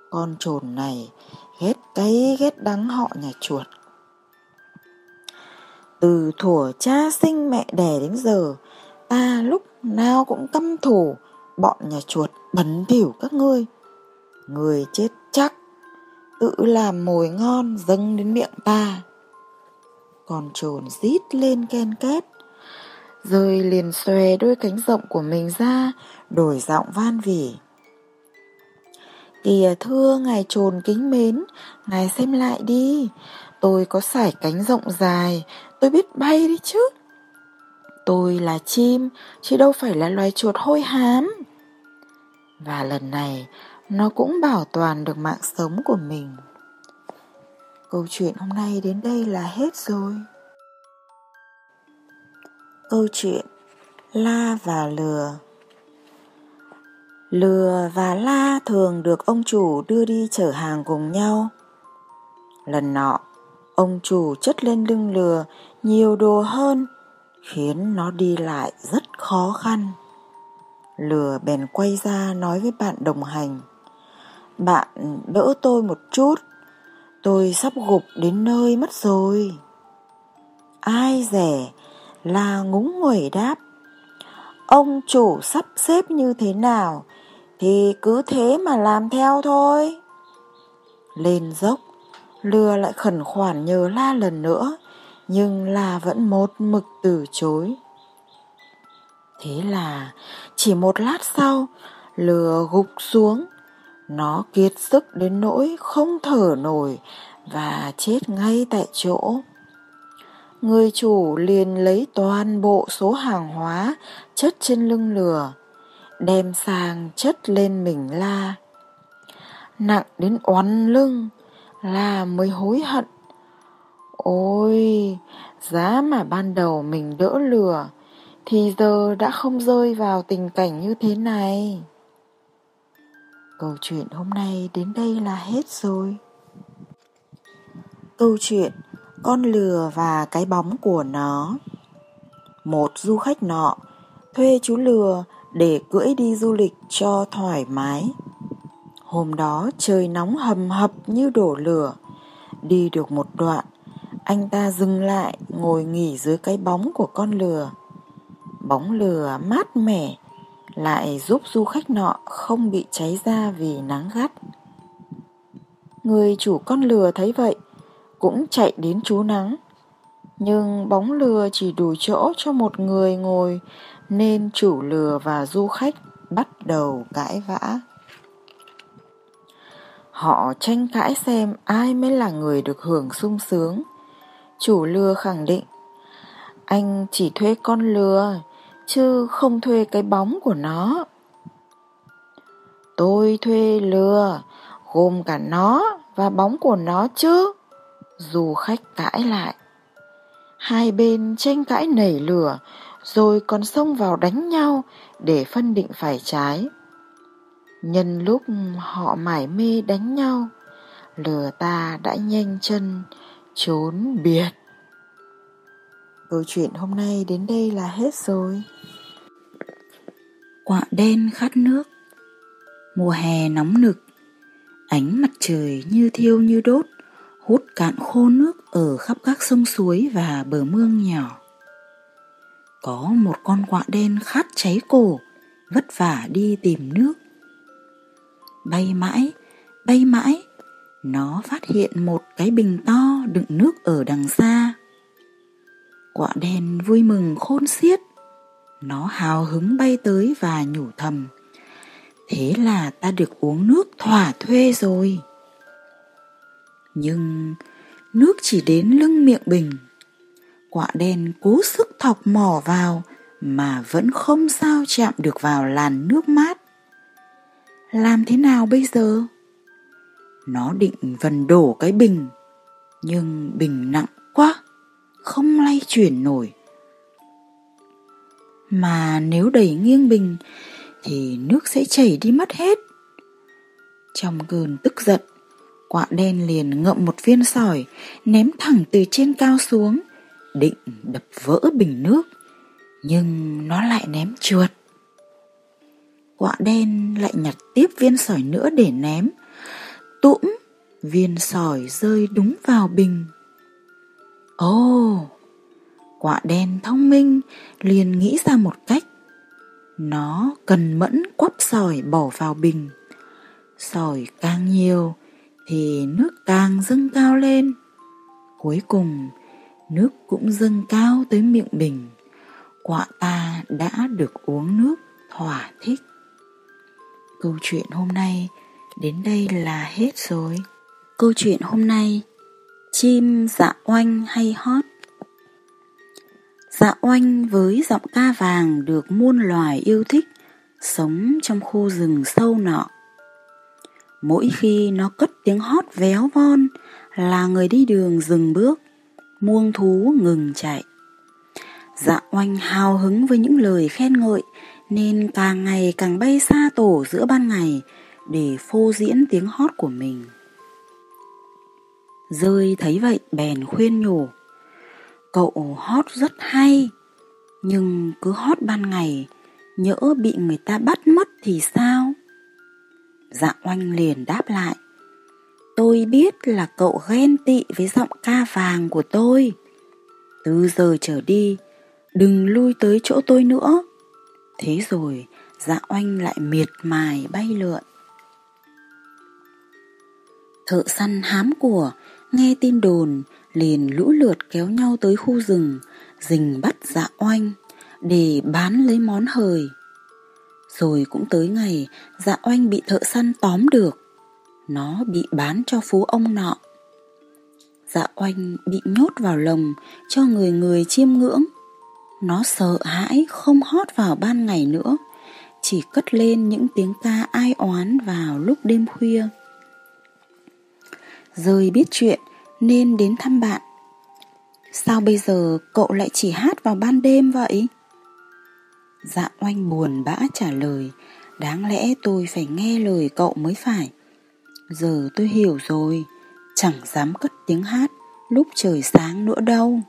Con trồn này ghét cay ghét đắng họ nhà chuột. Từ thuở cha sinh mẹ đẻ đến giờ, ta lúc nào cũng căm thù bọn nhà chuột bẩn thỉu các ngươi. Người chết chắc, tự làm mồi ngon dâng đến miệng ta. Con trồn rít lên ken két, rồi liền xòe đôi cánh rộng của mình ra, đổi giọng van vỉ. Kìa thưa ngài trồn kính mến, ngài xem lại đi, tôi có sải cánh rộng dài, tôi biết bay đi chứ. Tôi là chim, chứ đâu phải là loài chuột hôi hám. Và lần này, nó cũng bảo toàn được mạng sống của mình. Câu chuyện hôm nay đến đây là hết rồi. Câu chuyện La và Lừa Lừa và La thường được ông chủ đưa đi chở hàng cùng nhau. Lần nọ, ông chủ chất lên lưng lừa nhiều đồ hơn, khiến nó đi lại rất khó khăn. Lừa bèn quay ra nói với bạn đồng hành. Bạn đỡ tôi một chút, tôi sắp gục đến nơi mất rồi. Ai rẻ là ngúng nguẩy đáp. Ông chủ sắp xếp như thế nào thì cứ thế mà làm theo thôi. Lên dốc, lừa lại khẩn khoản nhờ la lần nữa, nhưng la vẫn một mực từ chối. Thế là chỉ một lát sau, lừa gục xuống, nó kiệt sức đến nỗi không thở nổi và chết ngay tại chỗ. Người chủ liền lấy toàn bộ số hàng hóa chất trên lưng lừa, đem sang chất lên mình la. Nặng đến oán lưng, la mới hối hận. Ôi, giá mà ban đầu mình đỡ lừa, thì giờ đã không rơi vào tình cảnh như thế này. Câu chuyện hôm nay đến đây là hết rồi. Câu chuyện Con lừa và cái bóng của nó Một du khách nọ thuê chú lừa để cưỡi đi du lịch cho thoải mái. Hôm đó trời nóng hầm hập như đổ lửa. Đi được một đoạn, anh ta dừng lại ngồi nghỉ dưới cái bóng của con lừa. Bóng lừa mát mẻ, lại giúp du khách nọ không bị cháy da vì nắng gắt. Người chủ con lừa thấy vậy, cũng chạy đến chú nắng. Nhưng bóng lừa chỉ đủ chỗ cho một người ngồi nên chủ lừa và du khách bắt đầu cãi vã. Họ tranh cãi xem ai mới là người được hưởng sung sướng. Chủ lừa khẳng định, anh chỉ thuê con lừa, chứ không thuê cái bóng của nó. Tôi thuê lừa, gồm cả nó và bóng của nó chứ. Du khách cãi lại. Hai bên tranh cãi nảy lửa, rồi còn xông vào đánh nhau để phân định phải trái. Nhân lúc họ mải mê đánh nhau, lừa ta đã nhanh chân trốn biệt. Câu chuyện hôm nay đến đây là hết rồi. Quạ đen khát nước Mùa hè nóng nực Ánh mặt trời như thiêu như đốt Hút cạn khô nước ở khắp các sông suối và bờ mương nhỏ có một con quạ đen khát cháy cổ, vất vả đi tìm nước. Bay mãi, bay mãi, nó phát hiện một cái bình to đựng nước ở đằng xa. Quạ đen vui mừng khôn xiết, nó hào hứng bay tới và nhủ thầm. Thế là ta được uống nước thỏa thuê rồi. Nhưng nước chỉ đến lưng miệng bình Quạ đen cố sức thọc mỏ vào mà vẫn không sao chạm được vào làn nước mát. Làm thế nào bây giờ? Nó định vần đổ cái bình, nhưng bình nặng quá, không lay chuyển nổi. Mà nếu đẩy nghiêng bình thì nước sẽ chảy đi mất hết. Trong cơn tức giận, quạ đen liền ngậm một viên sỏi, ném thẳng từ trên cao xuống định đập vỡ bình nước Nhưng nó lại ném trượt. Quạ đen lại nhặt tiếp viên sỏi nữa để ném. Tũm, viên sỏi rơi đúng vào bình. Ồ, oh, quạ đen thông minh liền nghĩ ra một cách. Nó cần mẫn quắp sỏi bỏ vào bình. Sỏi càng nhiều thì nước càng dâng cao lên. Cuối cùng, nước cũng dâng cao tới miệng bình. Quạ ta đã được uống nước thỏa thích. Câu chuyện hôm nay đến đây là hết rồi. Câu chuyện hôm nay, Chim dạ oanh hay hót Dạ oanh với giọng ca vàng được muôn loài yêu thích Sống trong khu rừng sâu nọ Mỗi khi nó cất tiếng hót véo von, Là người đi đường dừng bước Muông thú ngừng chạy. Dạ oanh hào hứng với những lời khen ngợi, Nên càng ngày càng bay xa tổ giữa ban ngày Để phô diễn tiếng hót của mình. Rơi thấy vậy bèn khuyên nhủ, Cậu hót rất hay, Nhưng cứ hót ban ngày, Nhỡ bị người ta bắt mất thì sao? Dạ oanh liền đáp lại Tôi biết là cậu ghen tị với giọng ca vàng của tôi. Từ giờ trở đi, Đừng lui tới chỗ tôi nữa. Thế rồi dạ oanh lại miệt mài bay lượn. Thợ săn hám của, nghe tin đồn, liền lũ lượt kéo nhau tới khu rừng, rình bắt dạ oanh để bán lấy món hời. Rồi cũng tới ngày dạ oanh bị thợ săn tóm được nó bị bán cho phú ông nọ dạ oanh bị nhốt vào lồng cho người người chiêm ngưỡng nó sợ hãi không hót vào ban ngày nữa chỉ cất lên những tiếng ca ai oán vào lúc đêm khuya Rơi biết chuyện nên đến thăm bạn. Sao bây giờ cậu lại chỉ hát vào ban đêm vậy? Dạ oanh buồn bã trả lời, đáng lẽ tôi phải nghe lời cậu mới phải. Giờ tôi hiểu rồi, chẳng dám cất tiếng hát lúc trời sáng nữa đâu.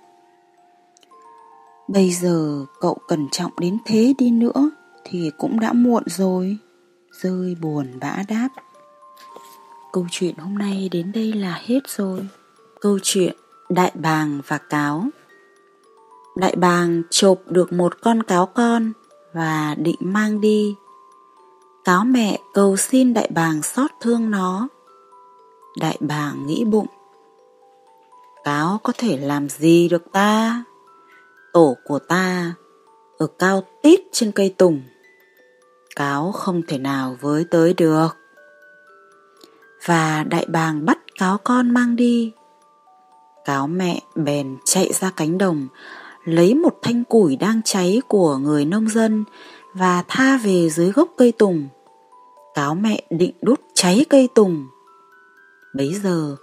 Bây giờ cậu cẩn trọng đến thế đi nữa thì cũng đã muộn rồi. Rơi buồn bã đáp. Câu chuyện hôm nay đến đây là hết rồi. Câu chuyện Đại bàng và cáo Đại bàng chộp được một con cáo con và định mang đi. Cáo mẹ cầu xin đại bàng xót thương nó. Đại bàng nghĩ bụng. Cáo có thể làm gì được ta? Tổ của ta ở cao tít trên cây tùng. Cáo không thể nào với tới được và đại bàng bắt cáo con mang đi. Cáo mẹ bèn chạy ra cánh đồng, lấy một thanh củi đang cháy của người nông dân và tha về dưới gốc cây tùng. Cáo mẹ định đốt cháy cây tùng. Bấy giờ,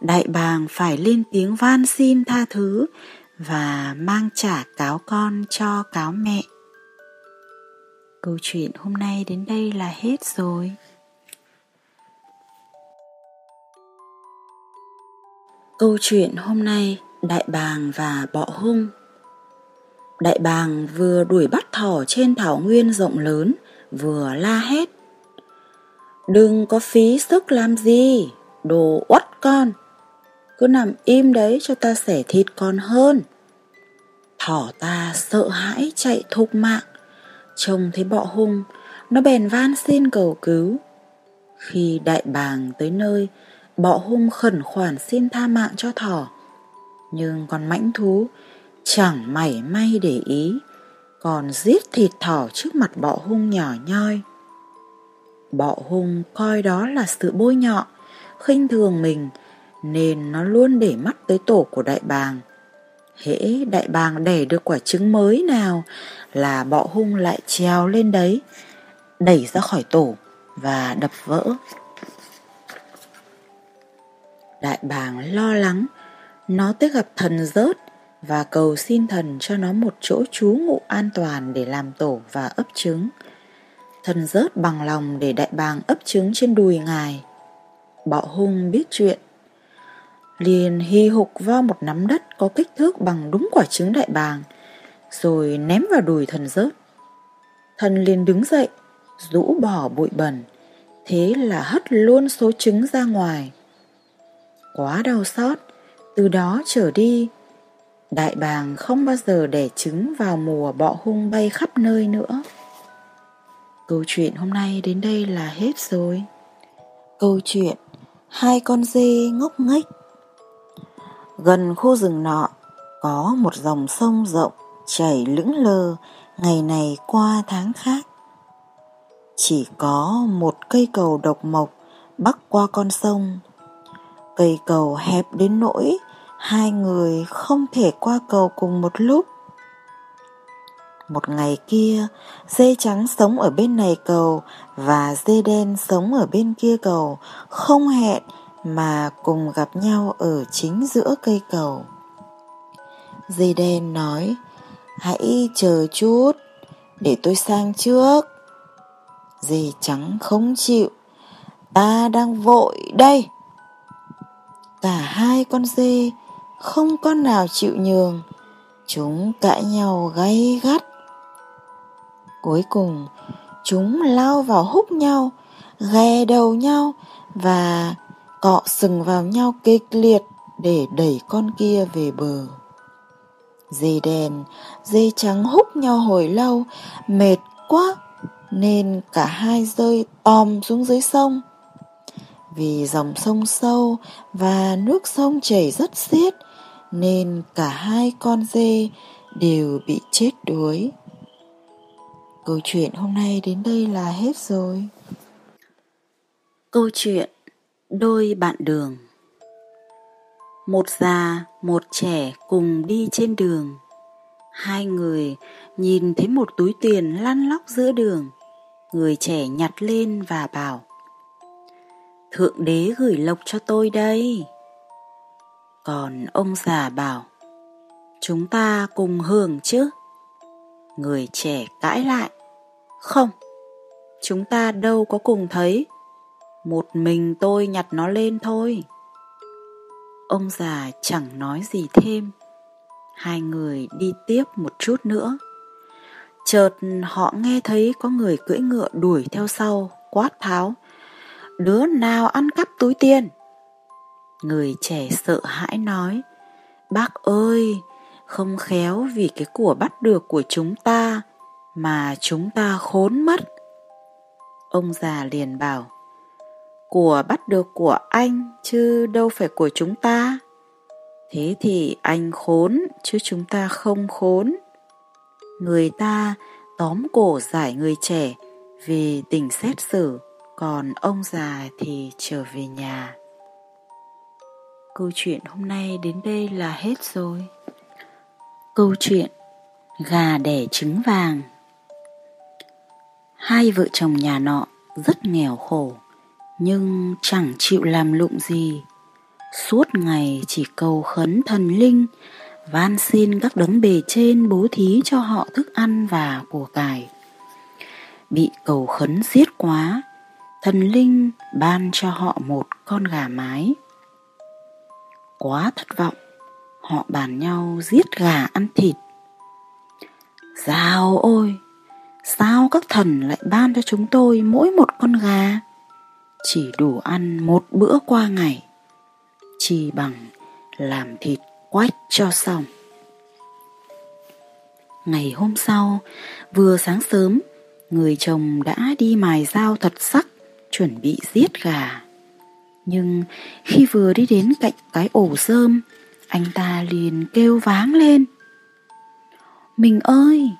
đại bàng phải lên tiếng van xin tha thứ và mang trả cáo con cho cáo mẹ. Câu chuyện hôm nay đến đây là hết rồi. Câu chuyện hôm nay Đại bàng và bọ hung Đại bàng vừa đuổi bắt thỏ trên thảo nguyên rộng lớn, Vừa la hét. Đừng có phí sức làm gì, Đồ uất con. Cứ nằm im đấy cho ta xẻ thịt con hơn. Thỏ ta sợ hãi chạy thục mạng. Trông thấy bọ hung, Nó bèn van xin cầu cứu. Khi đại bàng tới nơi, bọ hung khẩn khoản xin tha mạng cho thỏ. Nhưng con mãnh thú chẳng mảy may để ý, còn giết thịt thỏ trước mặt bọ hung nhỏ nhoi. Bọ hung coi đó là sự bôi nhọ, khinh thường mình, nên nó luôn để mắt tới tổ của đại bàng. Hễ đại bàng đẻ được quả trứng mới nào là bọ hung lại treo lên đấy, đẩy ra khỏi tổ và đập vỡ. Đại bàng lo lắng, nó tới gặp thần rớt và cầu xin thần cho nó một chỗ trú ngụ an toàn để làm tổ và ấp trứng. Thần rớt bằng lòng để đại bàng ấp trứng trên đùi ngài. Bọ hung biết chuyện. Liền hy hục vo một nắm đất có kích thước bằng đúng quả trứng đại bàng, rồi ném vào đùi thần rớt. Thần liền đứng dậy, rũ bỏ bụi bẩn, thế là hất luôn số trứng ra ngoài. Quá đau xót, từ đó trở đi, đại bàng không bao giờ đẻ trứng vào mùa bọ hung bay khắp nơi nữa. Câu chuyện hôm nay đến đây là hết rồi. Câu chuyện, Hai con dê ngốc nghếch Gần khu rừng nọ, có một dòng sông rộng chảy lững lờ ngày này qua tháng khác. Chỉ có một cây cầu độc mộc bắc qua con sông. Cây cầu hẹp đến nỗi hai người không thể qua cầu cùng một lúc. Một ngày kia, dê trắng sống ở bên này cầu và dê đen sống ở bên kia cầu, không hẹn mà cùng gặp nhau ở chính giữa cây cầu. Dê đen nói, hãy chờ chút, để tôi sang trước. Dê trắng không chịu, ta đang vội đây. Cả hai con dê không con nào chịu nhường, chúng cãi nhau gay gắt. Cuối cùng, chúng lao vào húc nhau, ghe đầu nhau và cọ sừng vào nhau kịch liệt để đẩy con kia về bờ. Dê đèn, dê trắng húc nhau hồi lâu, mệt quá nên cả hai rơi tòm xuống dưới sông. Vì dòng sông sâu và nước sông chảy rất xiết nên cả hai con dê đều bị chết đuối. Câu chuyện hôm nay đến đây là hết rồi. Câu chuyện Đôi bạn đường Một già, một trẻ cùng đi trên đường. Hai người nhìn thấy một túi tiền lăn lóc giữa đường. Người trẻ nhặt lên và bảo Thượng đế gửi lộc cho tôi đây. Còn ông già bảo Chúng ta cùng hưởng chứ. Người trẻ cãi lại. Không, chúng ta đâu có cùng thấy. Một mình tôi nhặt nó lên thôi. Ông già chẳng nói gì thêm. Hai người đi tiếp một chút nữa. Chợt họ nghe thấy có người cưỡi ngựa đuổi theo sau, quát tháo. Đứa nào ăn cắp túi tiền? Người trẻ sợ hãi nói. Bác ơi, không khéo vì cái của bắt được của chúng ta mà chúng ta khốn mất. Ông già liền bảo, của bắt được của anh chứ đâu phải của chúng ta. Thế thì anh khốn chứ chúng ta không khốn. Người ta tóm cổ giải người trẻ vì tình xét xử, còn ông già thì trở về nhà. Câu chuyện hôm nay đến đây là hết rồi. Câu chuyện Gà đẻ trứng vàng. Hai vợ chồng nhà nọ rất nghèo khổ, Nhưng chẳng chịu làm lụng gì. Suốt ngày chỉ cầu khấn thần linh, Van xin các đấng bề trên bố thí cho họ thức ăn và của cải. Bị cầu khấn giết quá, Thần linh ban cho họ một con gà mái. Quá thất vọng Họ bàn nhau giết gà ăn thịt Dào ôi, sao các thần lại ban cho chúng tôi mỗi một con gà? Chỉ đủ ăn một bữa qua ngày, chỉ bằng làm thịt quách cho xong. Ngày hôm sau, vừa sáng sớm, người chồng đã đi mài dao thật sắc, chuẩn bị giết gà. Nhưng khi vừa đi đến cạnh cái ổ rơm, anh ta liền kêu váng lên. Mình ơi,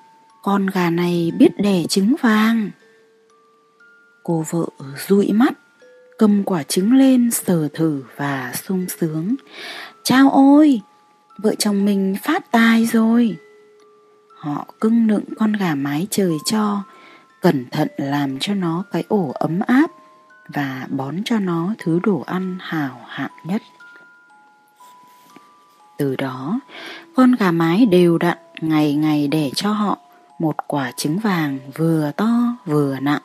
con gà này biết đẻ trứng vàng. Cô vợ dụi mắt, cầm quả trứng lên sờ thử và sung sướng. Chao ôi, vợ chồng mình phát tài rồi. Họ cưng nựng con gà mái trời cho, cẩn thận làm cho nó cái ổ ấm áp và bón cho nó thứ đồ ăn hảo hạng nhất. Từ đó, con gà mái đều đặn ngày ngày để cho họ một quả trứng vàng vừa to vừa nặng.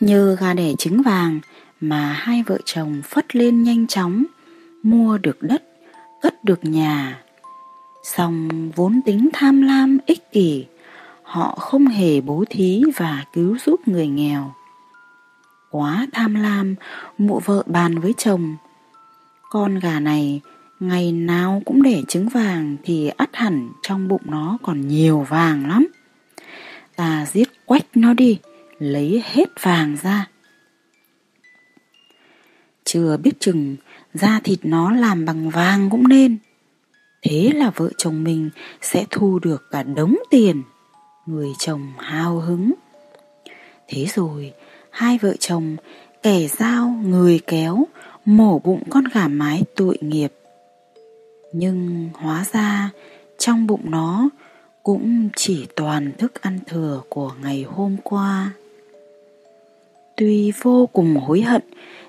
Nhờ gà đẻ trứng vàng mà hai vợ chồng phất lên nhanh chóng, mua được đất, cất được nhà. Song vốn tính tham lam ích kỷ, họ không hề bố thí và cứu giúp người nghèo. Quá tham lam, mụ vợ bàn với chồng. Con gà này ngày nào cũng để trứng vàng thì ắt hẳn trong bụng nó còn nhiều vàng lắm. Ta giết quách nó đi, lấy hết vàng ra. Chưa biết chừng da thịt nó làm bằng vàng cũng nên. Thế là vợ chồng mình sẽ thu được cả đống tiền. Người chồng hào hứng. Thế rồi, hai vợ chồng kẻ dao người kéo mổ bụng con gà mái tội nghiệp. Nhưng hóa ra trong bụng nó cũng chỉ toàn thức ăn thừa của ngày hôm qua. Tuy vô cùng hối hận,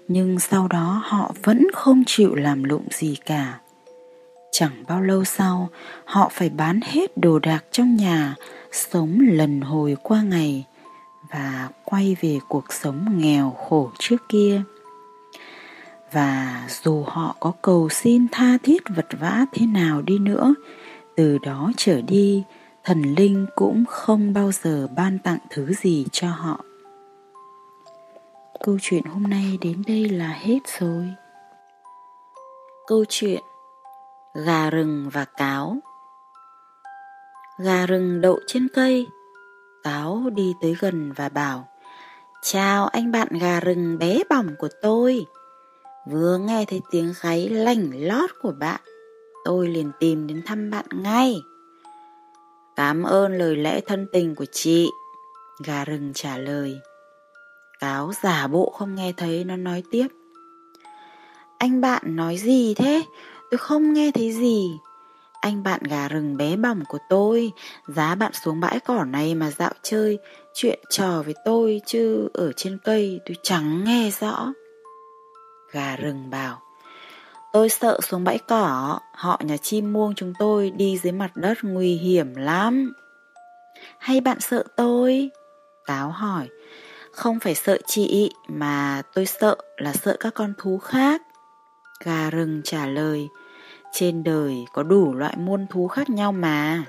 nhưng sau đó họ vẫn không chịu làm lụng gì cả. Chẳng bao lâu sau, họ phải bán hết đồ đạc trong nhà, sống lần hồi qua ngày và quay về cuộc sống nghèo khổ trước kia. Và dù họ có cầu xin tha thiết vật vã thế nào đi nữa, từ đó trở đi, thần linh cũng không bao giờ ban tặng thứ gì cho họ. Câu chuyện hôm nay đến đây là hết rồi. Câu chuyện Gà rừng và cáo Gà rừng đậu trên cây Cáo đi tới gần và bảo Chào anh bạn gà rừng bé bỏng của tôi. Vừa nghe thấy tiếng gáy lành lót của bạn, Tôi liền tìm đến thăm bạn ngay. Cảm ơn lời lẽ thân tình của chị, Gà rừng trả lời. Cáo giả bộ không nghe thấy, nó nói tiếp. Anh bạn nói gì thế? Tôi không nghe thấy gì. Anh bạn gà rừng bé bỏng của tôi, Giá bạn xuống bãi cỏ này mà dạo chơi Chuyện trò với tôi Chứ ở trên cây tôi chẳng nghe rõ Gà rừng bảo Tôi sợ xuống bãi cỏ Họ nhà chim muông chúng tôi Đi dưới mặt đất nguy hiểm lắm Hay bạn sợ tôi? táo hỏi không phải sợ chị mà tôi sợ là sợ các con thú khác. Gà rừng trả lời, trên đời có đủ loại muôn thú khác nhau mà.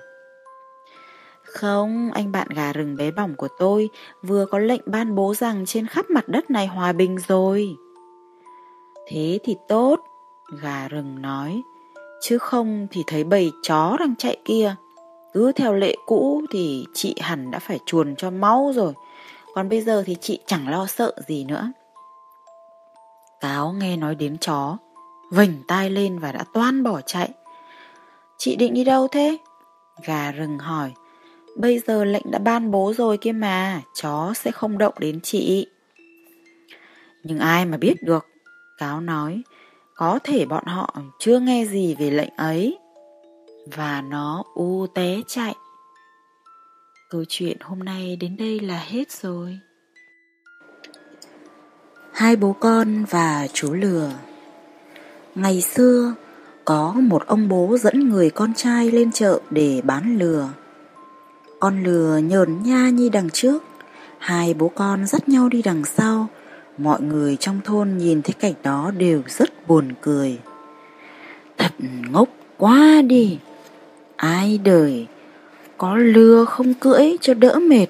Không, anh bạn gà rừng bé bỏng của tôi vừa có lệnh ban bố rằng trên khắp mặt đất này hòa bình rồi. Thế thì tốt, gà rừng nói, chứ không thì thấy bầy chó đang chạy kia. Cứ theo lệ cũ thì chị hẳn đã phải chuồn cho máu rồi. Còn bây giờ thì chị chẳng lo sợ gì nữa Cáo nghe nói đến chó Vành tai lên và đã toan bỏ chạy Chị định đi đâu thế? Gà rừng hỏi Bây giờ lệnh đã ban bố rồi kia mà Chó sẽ không động đến chị Nhưng ai mà biết được Cáo nói Có thể bọn họ chưa nghe gì về lệnh ấy Và nó u té chạy Câu chuyện hôm nay đến đây là hết rồi. Hai bố con và chú lừa Ngày xưa, có một ông bố dẫn người con trai lên chợ để bán lừa. Con lừa nhờn nha như đằng trước, hai bố con dắt nhau đi đằng sau. Mọi người trong thôn nhìn thấy cảnh đó đều rất buồn cười. Thật ngốc quá đi, ai đời có lừa không cưỡi cho đỡ mệt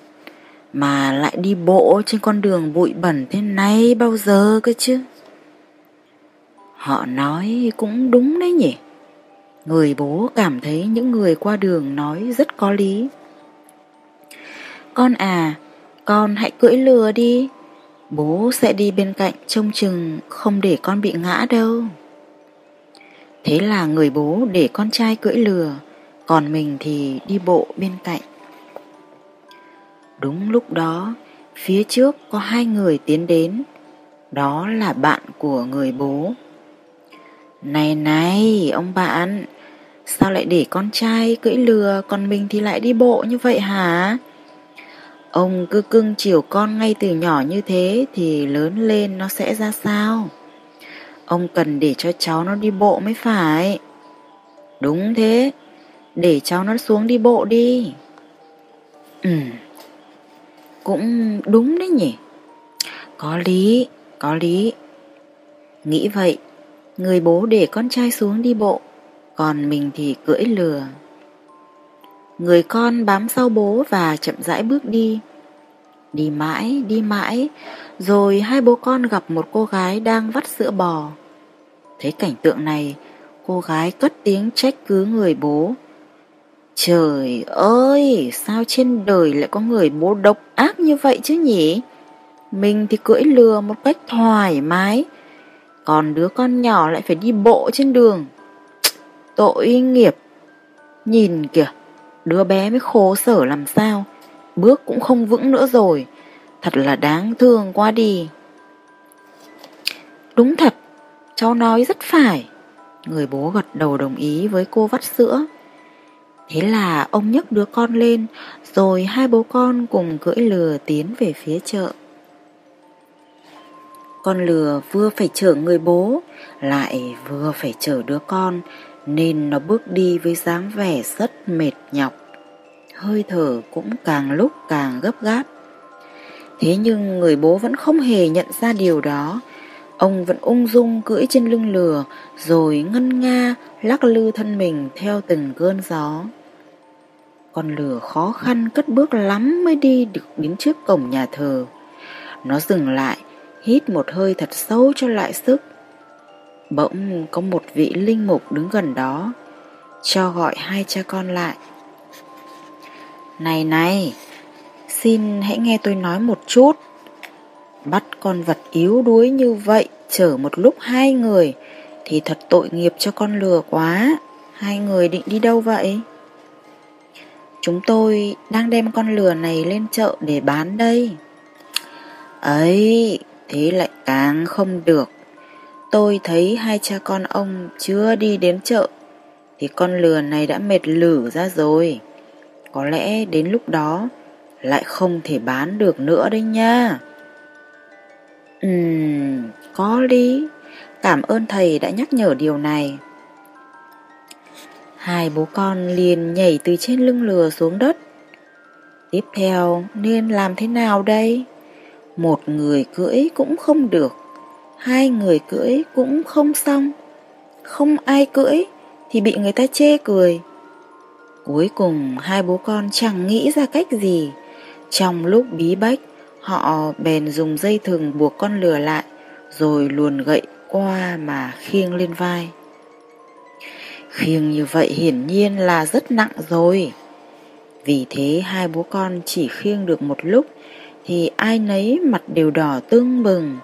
Mà lại đi bộ trên con đường bụi bẩn thế này bao giờ cơ chứ? Họ nói cũng đúng đấy nhỉ. Người bố cảm thấy những người qua đường nói rất có lý. Con à, con hãy cưỡi lừa đi Bố sẽ đi bên cạnh trông chừng không để con bị ngã đâu Thế là người bố để con trai cưỡi lừa còn mình thì đi bộ bên cạnh. Đúng lúc đó, phía trước có hai người tiến đến, đó là bạn của người bố. Này này, ông bạn, sao lại để con trai cưỡi lừa, còn mình thì lại đi bộ như vậy hả? Ông cứ cưng chiều con ngay từ nhỏ như thế thì lớn lên nó sẽ ra sao? Ông cần để cho cháu nó đi bộ mới phải. Đúng thế, để cháu nó xuống đi bộ đi Ừ Cũng đúng đấy nhỉ Có lý Có lý Nghĩ vậy Người bố để con trai xuống đi bộ Còn mình thì cưỡi lừa Người con bám sau bố và chậm rãi bước đi. Đi mãi, đi mãi, rồi hai bố con gặp một cô gái đang vắt sữa bò. Thấy cảnh tượng này, cô gái cất tiếng trách cứ người bố. Trời ơi, sao trên đời lại có người bố độc ác như vậy chứ nhỉ? Mình thì cưỡi lừa một cách thoải mái, còn đứa con nhỏ lại phải đi bộ trên đường. Tội nghiệp. Nhìn kìa, đứa bé mới khổ sở làm sao, bước cũng không vững nữa rồi. Thật là đáng thương quá đi. Đúng thật, cháu nói rất phải. Người bố gật đầu đồng ý với cô vắt sữa. Thế là ông nhấc đứa con lên, rồi hai bố con cùng cưỡi lừa tiến về phía chợ. Con lừa vừa phải chở người bố, lại vừa phải chở đứa con, nên nó bước đi với dáng vẻ rất mệt nhọc. Hơi thở cũng càng lúc càng gấp gáp. Thế nhưng người bố vẫn không hề nhận ra điều đó. Ông vẫn ung dung cưỡi trên lưng lừa, rồi ngân nga lắc lư thân mình theo từng cơn gió. Con lừa khó khăn cất bước lắm mới đi được đến trước cổng nhà thờ. Nó dừng lại, hít một hơi thật sâu cho lại sức. Bỗng có một vị linh mục đứng gần đó, cho gọi hai cha con lại. Này này, xin hãy nghe tôi nói một chút. Bắt con vật yếu đuối như vậy chở một lúc hai người thì thật tội nghiệp cho con lừa quá. Hai người định đi đâu vậy? Chúng tôi đang đem con lừa này lên chợ để bán đây. Ấy, thế lại càng không được. Tôi thấy hai cha con ông chưa đi đến chợ thì con lừa này đã mệt lử ra rồi. Có lẽ đến lúc đó lại không thể bán được nữa đấy nha. Ừm, có lý. Cảm ơn thầy đã nhắc nhở điều này. Hai bố con liền nhảy từ trên lưng lừa xuống đất. Tiếp theo nên làm thế nào đây? Một người cưỡi cũng không được, hai người cưỡi cũng không xong. Không ai cưỡi thì bị người ta chê cười. Cuối cùng hai bố con chẳng nghĩ ra cách gì. Trong lúc bí bách, họ bèn dùng dây thừng buộc con lừa lại, rồi luồn gậy qua mà khiêng lên vai. Khiêng như vậy hiển nhiên là rất nặng rồi. Vì thế hai bố con chỉ khiêng được một lúc thì ai nấy mặt đều đỏ tưng bừng,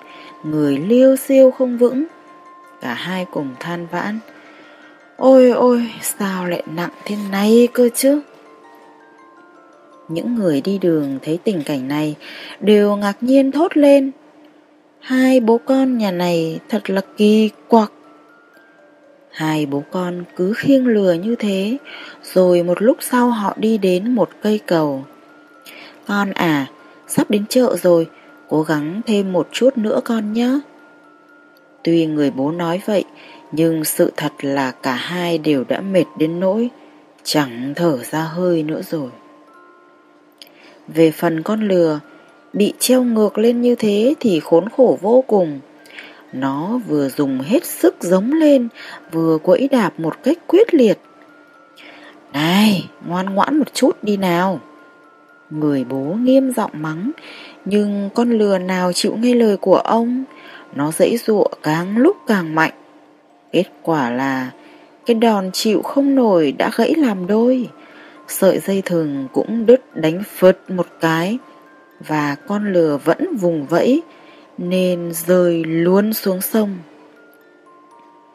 người liêu siêu không vững. Cả hai cùng than vãn. Ôi ôi, sao lại nặng thế này cơ chứ? Những người đi đường thấy tình cảnh này đều ngạc nhiên thốt lên. Hai bố con nhà này thật là kỳ quặc. Hai bố con cứ khiêng lừa như thế, rồi một lúc sau họ đi đến một cây cầu. Con à, sắp đến chợ rồi, cố gắng thêm một chút nữa con nhé. Tuy người bố nói vậy, nhưng sự thật là cả hai đều đã mệt đến nỗi chẳng thở ra hơi nữa rồi. Về phần con lừa, bị treo ngược lên như thế thì khốn khổ vô cùng. Nó vừa dùng hết sức giống lên, vừa quẫy đạp một cách quyết liệt. Này, ngoan ngoãn một chút đi nào. Người bố nghiêm giọng mắng, nhưng con lừa nào chịu nghe lời của ông, nó dãy dụa càng lúc càng mạnh. Kết quả là cái đòn chịu không nổi đã gãy làm đôi. Sợi dây thừng cũng đứt đánh phật một cái và con lừa vẫn vùng vẫy nên rơi luôn xuống sông.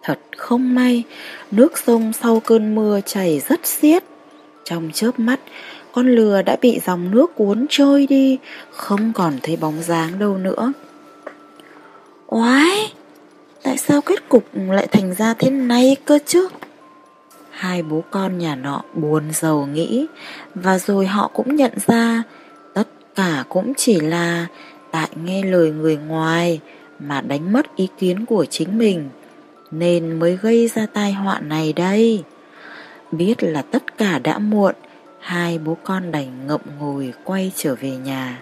Thật không may, nước sông sau cơn mưa chảy rất xiết. Trong chớp mắt, con lừa đã bị dòng nước cuốn trôi đi, không còn thấy bóng dáng đâu nữa. Oái, tại sao kết cục lại thành ra thế này cơ chứ? Hai bố con nhà nọ buồn giàu nghĩ, và rồi họ cũng nhận ra tất cả cũng chỉ là tại nghe lời người ngoài mà đánh mất ý kiến của chính mình, nên mới gây ra tai họa này đây. Biết là tất cả đã muộn, hai bố con đành ngậm ngùi quay trở về nhà.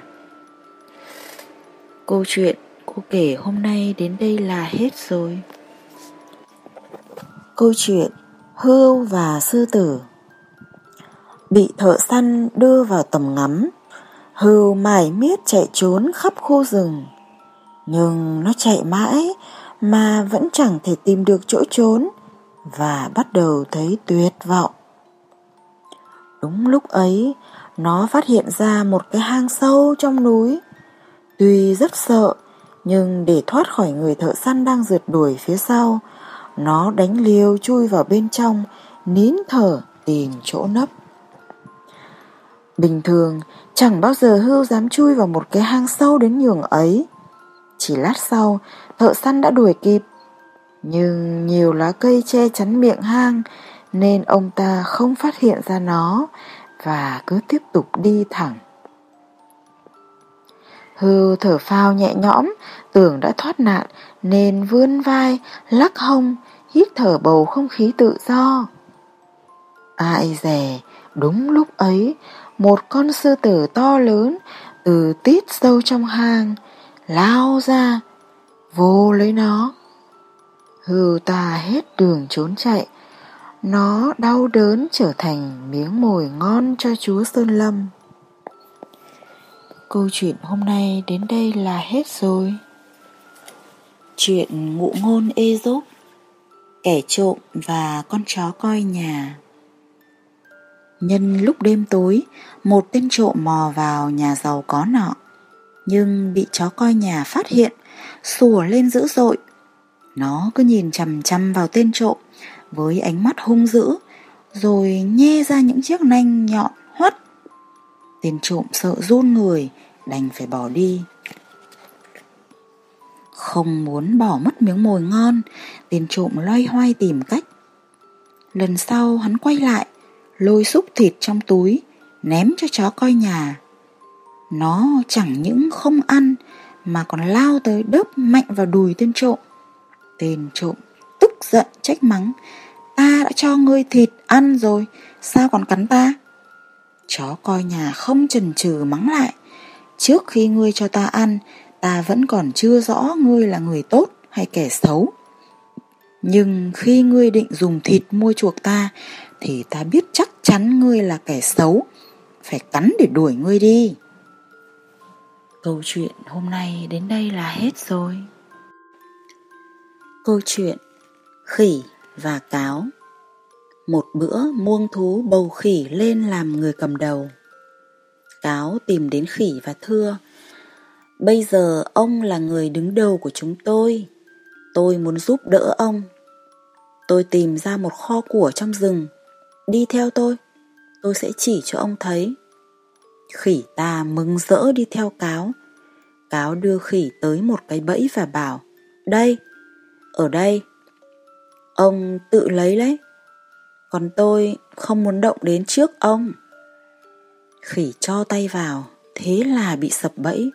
Câu chuyện cô kể hôm nay đến đây là hết rồi. Câu chuyện Hươu và sư tử bị thợ săn đưa vào tầm ngắm. hươu mải miết chạy trốn khắp khu rừng. Nhưng nó chạy mãi mà vẫn chẳng thể tìm được chỗ trốn và bắt đầu thấy tuyệt vọng. Đúng lúc ấy, nó phát hiện ra một cái hang sâu trong núi. Tuy rất sợ, nhưng để thoát khỏi người thợ săn đang rượt đuổi phía sau, nó đánh liều chui vào bên trong, nín thở tìm chỗ nấp. Bình thường, chẳng bao giờ hưu dám chui vào một cái hang sâu đến nhường ấy. Chỉ lát sau, thợ săn đã đuổi kịp. Nhưng nhiều lá cây che chắn miệng hang, nên ông ta không phát hiện ra nó và cứ tiếp tục đi thẳng. Hư thở phao nhẹ nhõm, tưởng đã thoát nạn nên vươn vai, lắc hông, hít thở bầu không khí tự do. Ai dè, đúng lúc ấy, một con sư tử to lớn từ tít sâu trong hang, lao ra, vô lấy nó. Hư ta hết đường trốn chạy, nó đau đớn trở thành miếng mồi ngon cho chúa Sơn Lâm. Câu chuyện hôm nay đến đây là hết rồi. Chuyện ngụ ngôn ê dốc Kẻ trộm và con chó coi nhà Nhân lúc đêm tối, một tên trộm mò vào nhà giàu có nọ. Nhưng bị chó coi nhà phát hiện, sủa lên dữ dội. Nó cứ nhìn chằm chằm vào tên trộm với ánh mắt hung dữ, rồi nhe ra những chiếc nanh nhọn hoắt. Tên trộm sợ run người, đành phải bỏ đi. Không muốn bỏ mất miếng mồi ngon, tên trộm loay hoay tìm cách. Lần sau hắn quay lại, lôi xúc thịt trong túi, ném cho chó coi nhà. Nó chẳng những không ăn mà còn lao tới đớp mạnh vào đùi tên trộm. Tên trộm tức giận trách mắng, ta đã cho ngươi thịt ăn rồi, sao còn cắn ta? Chó coi nhà không chần chừ mắng lại, trước khi ngươi cho ta ăn, ta vẫn còn chưa rõ ngươi là người tốt hay kẻ xấu. Nhưng khi ngươi định dùng thịt mua chuộc ta, thì ta biết chắc chắn ngươi là kẻ xấu, phải cắn để đuổi ngươi đi. Câu chuyện hôm nay đến đây là hết rồi. Câu chuyện Khỉ và Cáo Một bữa muông thú bầu khỉ lên làm người cầm đầu. Cáo tìm đến khỉ và thưa Bây giờ ông là người đứng đầu của chúng tôi. Tôi muốn giúp đỡ ông. Tôi tìm ra một kho của trong rừng Đi theo tôi, tôi sẽ chỉ cho ông thấy. Khỉ ta mừng rỡ đi theo cáo. Cáo đưa khỉ tới một cái bẫy và bảo, đây, ở đây. Ông tự lấy lấy, còn tôi không muốn động đến trước ông. Khỉ cho tay vào, thế là bị sập bẫy.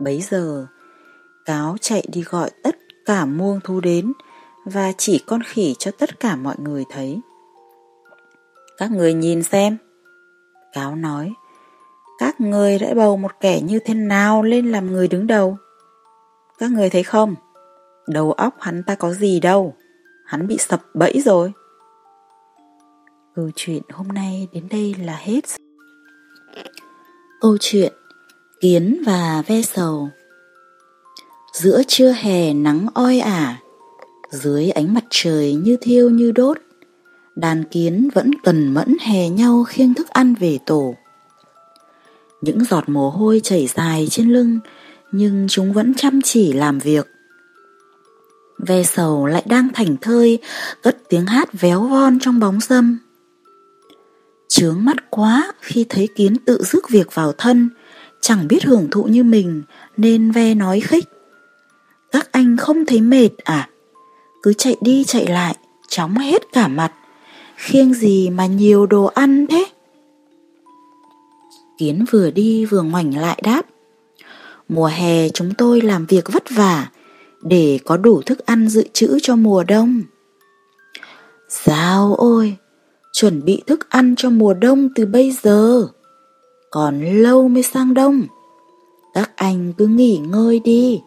Bấy giờ, cáo chạy đi gọi tất cả muông thú đến và chỉ con khỉ cho tất cả mọi người thấy. Các người nhìn xem. Cáo nói, các người đã bầu một kẻ như thế nào lên làm người đứng đầu. Các người thấy không? Đầu óc hắn ta có gì đâu. Hắn bị sập bẫy rồi. Câu chuyện hôm nay đến đây là hết. Câu chuyện Kiến và ve sầu Giữa trưa hè nắng oi ả Dưới ánh mặt trời như thiêu như đốt đàn kiến vẫn cần mẫn hè nhau khiêng thức ăn về tổ. Những giọt mồ hôi chảy dài trên lưng, nhưng chúng vẫn chăm chỉ làm việc. Ve sầu lại đang thảnh thơi, cất tiếng hát véo von trong bóng dâm. Chướng mắt quá khi thấy kiến tự rước việc vào thân, chẳng biết hưởng thụ như mình nên ve nói khích. Các anh không thấy mệt à? Cứ chạy đi chạy lại, chóng hết cả mặt khiêng gì mà nhiều đồ ăn thế? Kiến vừa đi vừa ngoảnh lại đáp. Mùa hè chúng tôi làm việc vất vả để có đủ thức ăn dự trữ cho mùa đông. Sao ôi, chuẩn bị thức ăn cho mùa đông từ bây giờ. Còn lâu mới sang đông. Các anh cứ nghỉ ngơi đi,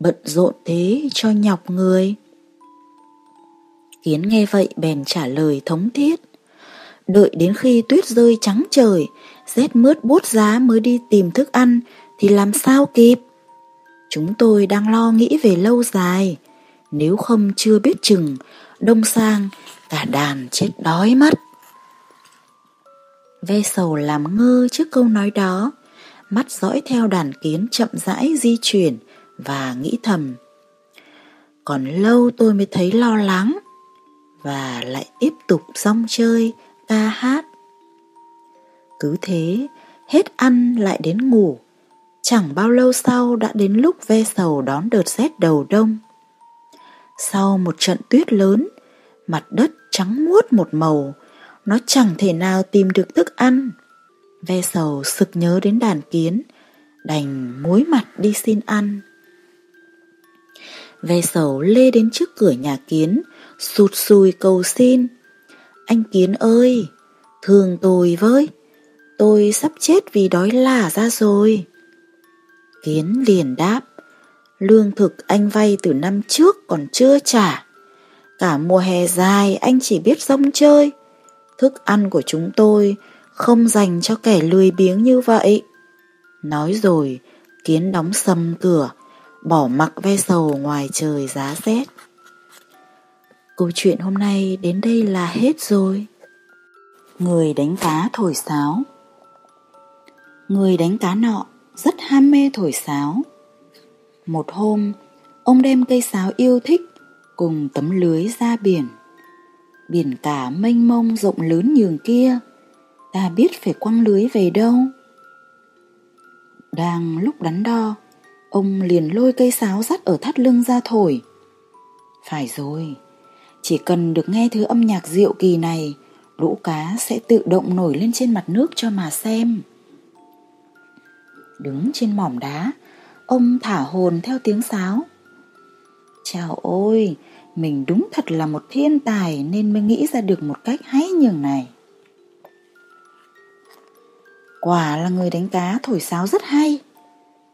bận rộn thế cho nhọc người. Kiến nghe vậy bèn trả lời thống thiết. đợi đến khi tuyết rơi trắng trời, rét mướt bút giá mới đi tìm thức ăn thì làm sao kịp. Chúng tôi đang lo nghĩ về lâu dài, nếu không chưa biết chừng, đông sang cả đàn chết đói mất. Ve sầu làm ngơ trước câu nói đó, mắt dõi theo đàn kiến chậm rãi di chuyển và nghĩ thầm. Còn lâu tôi mới thấy lo lắng và lại tiếp tục rong chơi, ca hát. Cứ thế, hết ăn lại đến ngủ. Chẳng bao lâu sau đã đến lúc ve sầu đón đợt rét đầu đông. Sau một trận tuyết lớn, mặt đất trắng muốt một màu, nó chẳng thể nào tìm được thức ăn. Ve sầu sực nhớ đến đàn kiến, đành muối mặt đi xin ăn. Ve sầu lê đến trước cửa nhà kiến, sụt sùi cầu xin. Anh kiến ơi, thương tôi với, tôi sắp chết vì đói lả ra rồi. Kiến liền đáp, lương thực anh vay từ năm trước còn chưa trả. Cả mùa hè dài anh chỉ biết rong chơi. Thức ăn của chúng tôi không dành cho kẻ lười biếng như vậy. Nói rồi, kiến đóng sầm cửa, bỏ mặc ve sầu ngoài trời giá rét. Câu chuyện hôm nay đến đây là hết rồi. Người đánh cá thổi sáo Người đánh cá nọ rất ham mê thổi sáo. Một hôm, ông đem cây sáo yêu thích cùng tấm lưới ra biển. Biển cả mênh mông rộng lớn nhường kia, ta biết phải quăng lưới về đâu. Đang lúc đắn đo, ông liền lôi cây sáo dắt ở thắt lưng ra thổi. Phải rồi, chỉ cần được nghe thứ âm nhạc diệu kỳ này, lũ cá sẽ tự động nổi lên trên mặt nước cho mà xem. Đứng trên mỏm đá, ông thả hồn theo tiếng sáo. Chào ôi, mình đúng thật là một thiên tài nên mới nghĩ ra được một cách hay nhường này. Quả là người đánh cá thổi sáo rất hay.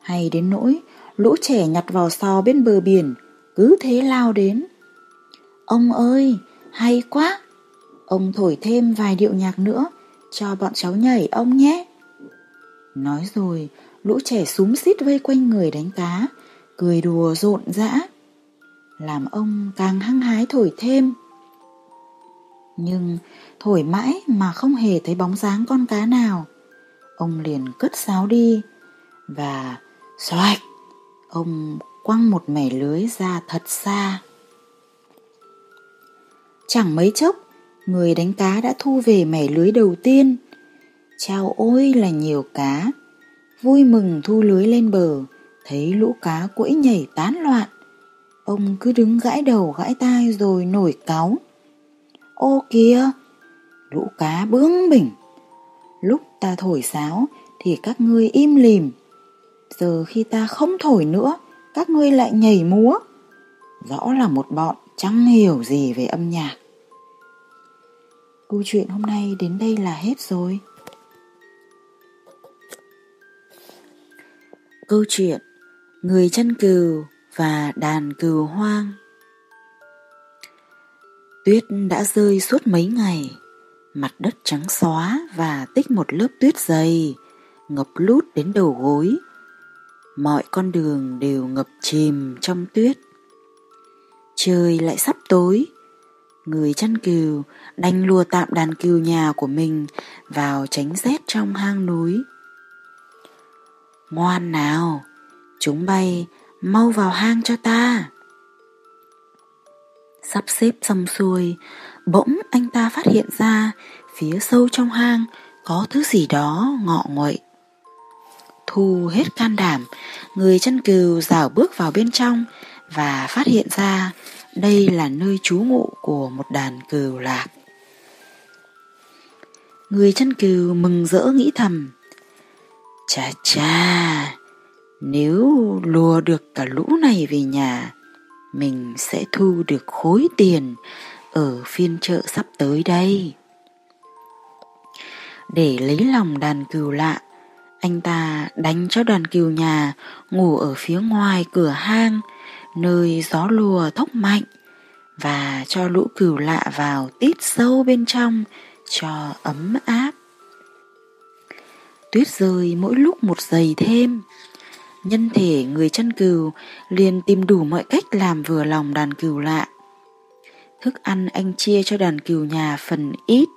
Hay đến nỗi lũ trẻ nhặt vào sò bên bờ biển cứ thế lao đến. Ông ơi, hay quá! Ông thổi thêm vài điệu nhạc nữa cho bọn cháu nhảy ông nhé. Nói rồi, lũ trẻ súm xít vây quanh người đánh cá, cười đùa rộn rã làm ông càng hăng hái thổi thêm. Nhưng thổi mãi mà không hề thấy bóng dáng con cá nào. Ông liền cất sáo đi và xoạch, ông quăng một mẻ lưới ra thật xa. Chẳng mấy chốc, người đánh cá đã thu về mẻ lưới đầu tiên. Chao ôi là nhiều cá. Vui mừng thu lưới lên bờ, thấy lũ cá quẫy nhảy tán loạn. Ông cứ đứng gãi đầu gãi tai rồi nổi cáu. Ô kìa, lũ cá bướng bỉnh. Lúc ta thổi sáo thì các ngươi im lìm. Giờ khi ta không thổi nữa, các ngươi lại nhảy múa. Rõ là một bọn chẳng hiểu gì về âm nhạc. Câu chuyện hôm nay đến đây là hết rồi. Câu chuyện Người chăn cừu và đàn cừu hoang. Tuyết đã rơi suốt mấy ngày, mặt đất trắng xóa và tích một lớp tuyết dày, ngập lút đến đầu gối. Mọi con đường đều ngập chìm trong tuyết. Trời lại sắp tối, người chăn cừu đành lùa tạm đàn cừu nhà của mình vào tránh rét trong hang núi. Ngoan nào, chúng bay mau vào hang cho ta. Sắp xếp xong xuôi, bỗng anh ta phát hiện ra phía sâu trong hang có thứ gì đó ngọ nguậy. Thu hết can đảm, người chân cừu rảo bước vào bên trong và phát hiện ra đây là nơi trú ngụ của một đàn cừu lạc. Người chân cừu mừng rỡ nghĩ thầm, chà chà, nếu lùa được cả lũ này về nhà, mình sẽ thu được khối tiền ở phiên chợ sắp tới đây. Để lấy lòng đàn cừu lạ, anh ta đánh cho đoàn cừu nhà ngủ ở phía ngoài cửa hang, nơi gió lùa thốc mạnh, và cho lũ cừu lạ vào tít sâu bên trong cho ấm áp. Tuyết rơi mỗi lúc một giày thêm. Nhân thể người chăn cừu liền tìm đủ mọi cách làm vừa lòng đàn cừu lạ. Thức ăn anh chia cho đàn cừu nhà phần ít,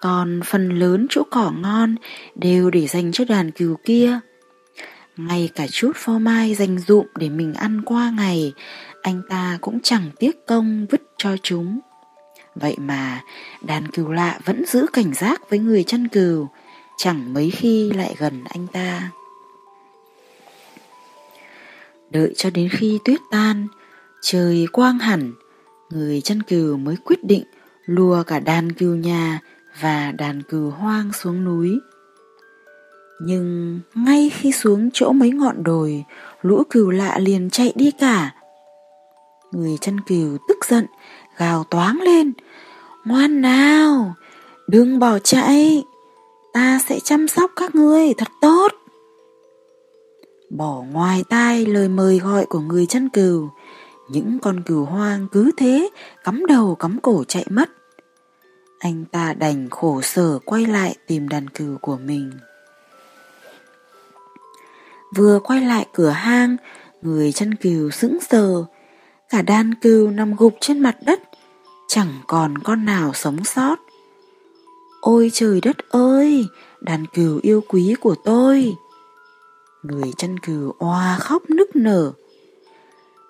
còn phần lớn chỗ cỏ ngon đều để dành cho đàn cừu kia. Ngay cả chút phô mai dành dụm để mình ăn qua ngày, anh ta cũng chẳng tiếc công vứt cho chúng. Vậy mà đàn cừu lạ vẫn giữ cảnh giác với người chăn cừu, chẳng mấy khi lại gần anh ta. Đợi cho đến khi tuyết tan, trời quang hẳn, người chăn cừu mới quyết định lùa cả đàn cừu nhà và đàn cừu hoang xuống núi. Nhưng ngay khi xuống chỗ mấy ngọn đồi, lũ cừu lạ liền chạy đi cả. Người chăn cừu tức giận, gào toáng lên. Ngoan nào, đừng bỏ chạy, ta sẽ chăm sóc các ngươi thật tốt. Bỏ ngoài tai lời mời gọi của người chăn cừu, những con cừu hoang cứ thế cắm đầu cắm cổ chạy mất. Anh ta đành khổ sở quay lại tìm đàn cừu của mình. Vừa quay lại cửa hang, người chăn cừu sững sờ. Cả đàn cừu nằm gục trên mặt đất, chẳng còn con nào sống sót. Ôi trời đất ơi, đàn cừu yêu quý của tôi! Người chăn cừu oa khóc nức nở.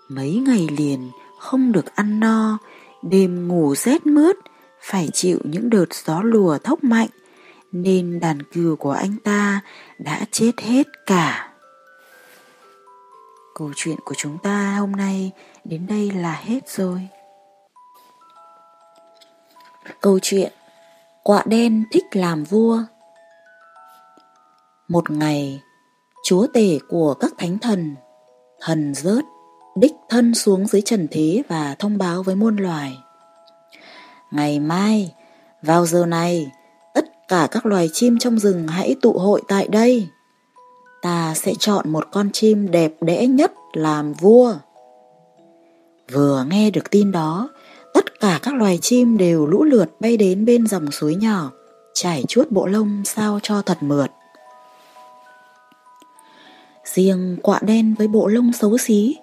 Mấy ngày liền không được ăn no, đêm ngủ rét mướt, phải chịu những đợt gió lùa thốc mạnh, nên đàn cừu của anh ta đã chết hết cả. Câu chuyện của chúng ta hôm nay đến đây là hết rồi. Câu chuyện Quạ đen thích làm vua Một ngày, chúa tể của các thánh thần, thần rớt, đích thân xuống dưới trần thế và thông báo với muôn loài. Ngày mai, vào giờ này, tất cả các loài chim trong rừng hãy tụ hội tại đây. Ta sẽ chọn một con chim đẹp đẽ nhất làm vua. Vừa nghe được tin đó, cả các loài chim đều lũ lượt bay đến bên dòng suối nhỏ, trải chuốt bộ lông sao cho thật mượt. Riêng quạ đen với bộ lông xấu xí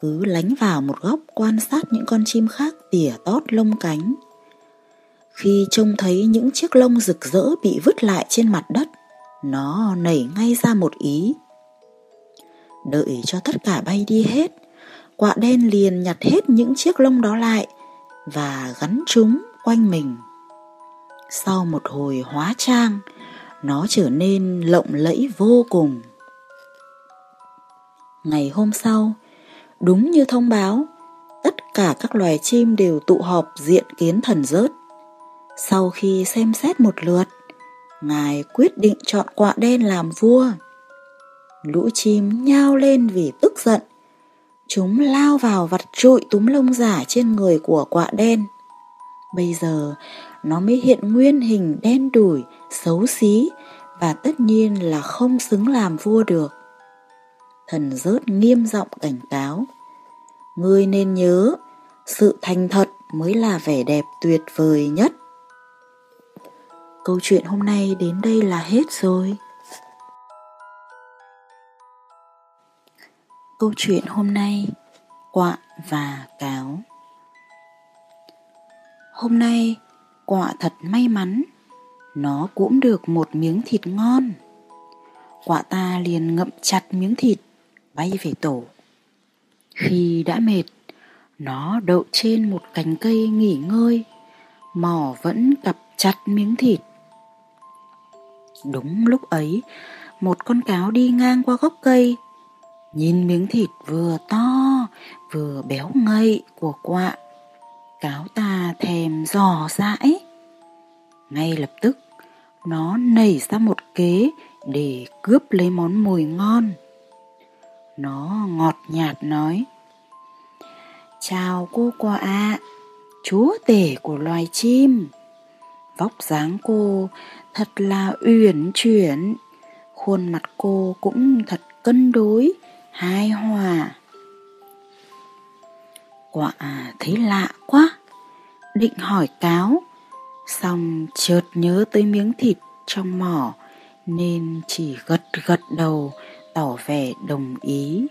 cứ lánh vào một góc quan sát những con chim khác tỉa tót lông cánh. Khi trông thấy những chiếc lông rực rỡ bị vứt lại trên mặt đất, nó nảy ngay ra một ý. Đợi cho tất cả bay đi hết, quạ đen liền nhặt hết những chiếc lông đó lại và gắn chúng quanh mình. Sau một hồi hóa trang, nó trở nên lộng lẫy vô cùng. Ngày hôm sau, đúng như thông báo, tất cả các loài chim đều tụ họp diện kiến thần rớt. Sau khi xem xét một lượt, Ngài quyết định chọn quạ đen làm vua. Lũ chim nhao lên vì tức giận. Chúng lao vào vặt trụi túm lông giả trên người của quạ đen. Bây giờ nó mới hiện nguyên hình đen đủi, xấu xí và tất nhiên là không xứng làm vua được. Thần rớt nghiêm giọng cảnh cáo. Ngươi nên nhớ, sự thành thật mới là vẻ đẹp tuyệt vời nhất. Câu chuyện hôm nay đến đây là hết rồi. Câu chuyện hôm nay, Quạ và cáo. Hôm nay, quạ thật may mắn, Nó cũng được một miếng thịt ngon. Quạ ta liền ngậm chặt miếng thịt, Bay về tổ. Khi đã mệt, Nó đậu trên một cành cây nghỉ ngơi Mỏ vẫn cặp chặt miếng thịt. Đúng lúc ấy, Một con cáo đi ngang qua gốc cây Nhìn miếng thịt vừa to, vừa béo ngậy của quạ. Cáo ta thèm dò dãi Ngay lập tức, Nó nảy ra một kế để cướp lấy món mùi ngon. Nó ngọt nhạt nói, Chào cô quạ ạ, Chúa tể của loài chim. Vóc dáng cô thật là uyển chuyển, Khuôn mặt cô cũng thật cân đối hai hòa. Quả thấy lạ quá, định hỏi cáo, Xong chợt nhớ tới miếng thịt trong mỏ nên chỉ gật gật đầu tỏ vẻ đồng ý.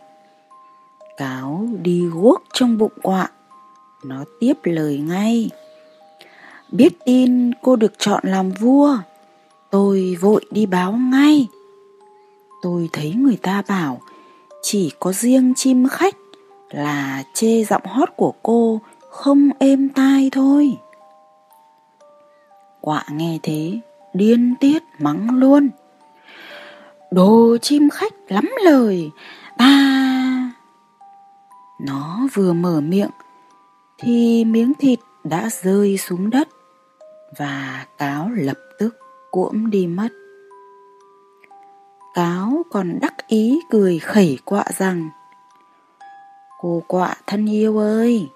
Cáo đi guốc trong bụng quạ, nó tiếp lời ngay. Biết tin cô được chọn làm vua, tôi vội đi báo ngay. Tôi thấy người ta bảo chỉ có riêng chim khách là chê giọng hót của cô không êm tai thôi. Quạ nghe thế, điên tiết mắng luôn. Đồ chim khách lắm lời, ta... Nó vừa mở miệng, thì miếng thịt đã rơi xuống đất, và cáo lập tức cuỗm đi mất. Cáo còn đắc ý cười khẩy quạ rằng Cô quạ thân yêu ơi,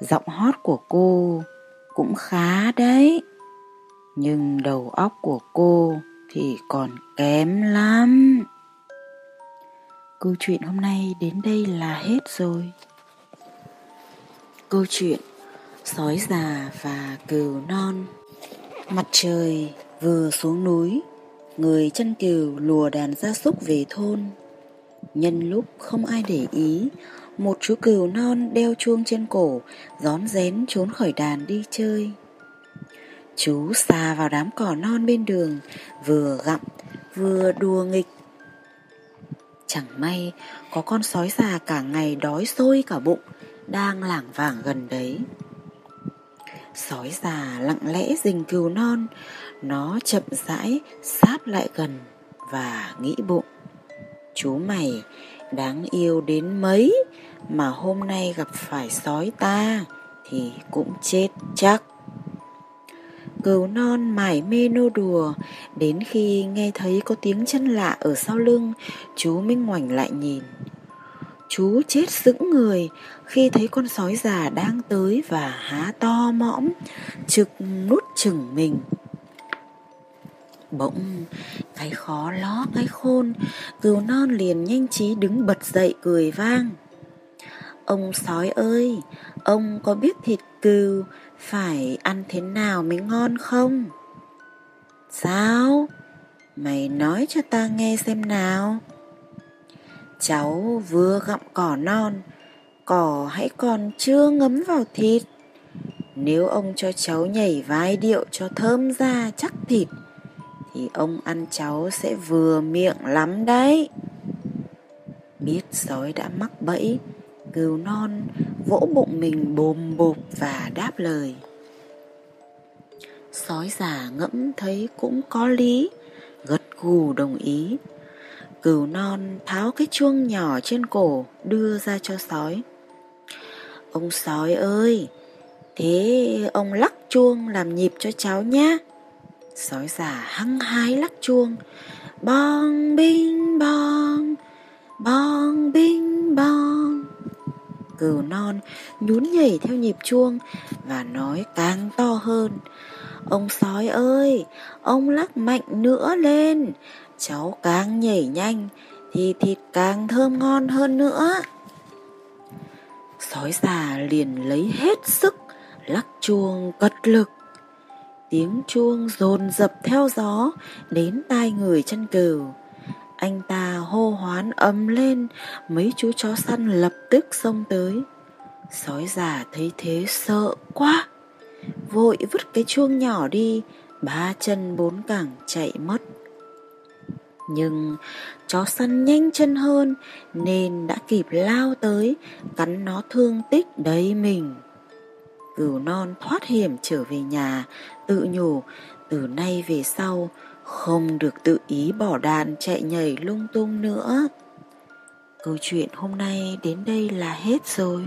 giọng hót của cô cũng khá đấy. Nhưng đầu óc của cô thì còn kém lắm. Câu chuyện hôm nay đến đây là hết rồi. Câu chuyện Sói già và cừu non Mặt trời vừa xuống núi Người chân cừu lùa đàn gia súc về thôn. Nhân lúc không ai để ý, Một chú cừu non đeo chuông trên cổ, rón rén trốn khỏi đàn đi chơi. Chú xà vào đám cỏ non bên đường, Vừa gặm, vừa đùa nghịch. Chẳng may, có con sói già cả ngày đói sôi cả bụng, Đang lảng vảng gần đấy. Sói già lặng lẽ rình cừu non, Nó chậm rãi sát lại gần Và nghĩ bụng. Chú mày, đáng yêu đến mấy Mà hôm nay gặp phải sói ta Thì cũng chết chắc. Cừu non mải mê nô đùa, Đến khi nghe thấy có tiếng chân lạ ở sau lưng, Chú mới ngoảnh lại nhìn. Chú chết sững người khi thấy con sói già đang tới và há to mõm, trực nút chừng mình. Bỗng, cái khó ló cái khôn, cừu non liền nhanh trí đứng bật dậy cười vang. Ông sói ơi, ông có biết thịt cừu phải ăn thế nào mới ngon không? Sao? Mày nói cho ta nghe xem nào. Cháu vừa gặm cỏ non, cỏ hãy còn chưa ngấm vào thịt. Nếu ông cho cháu nhảy vai điệu cho thơm ra chắc thịt, thì ông ăn cháu sẽ vừa miệng lắm đấy. Biết sói đã mắc bẫy, cừu non vỗ bụng mình bồm bộp và đáp lời. Sói già ngẫm thấy cũng có lý, gật gù đồng ý. Cừu non tháo cái chuông nhỏ trên cổ đưa ra cho sói. Ông sói ơi, thế ông lắc chuông làm nhịp cho cháu nhé. Sói già hăng hái lắc chuông. Bong binh bong, bong binh bong. Cừu non nhún nhảy theo nhịp chuông và nói càng to hơn. Ông sói ơi, ông lắc mạnh nữa lên, cháu càng nhảy nhanh thì thịt càng thơm ngon hơn nữa. Sói già liền lấy hết sức lắc chuông cật lực. Tiếng chuông dồn dập theo gió đến tai người chân cừu. Anh ta hô hoán ầm lên, mấy chú chó săn lập tức xông tới. Sói già thấy thế sợ quá, vội vứt cái chuông nhỏ đi, ba chân bốn cẳng chạy mất. Nhưng chó săn nhanh chân hơn nên đã kịp lao tới, cắn nó thương tích đầy mình. Cừu non thoát hiểm trở về nhà, tự nhủ từ nay về sau không được tự ý bỏ đàn chạy nhảy lung tung nữa. Câu chuyện hôm nay đến đây là hết rồi.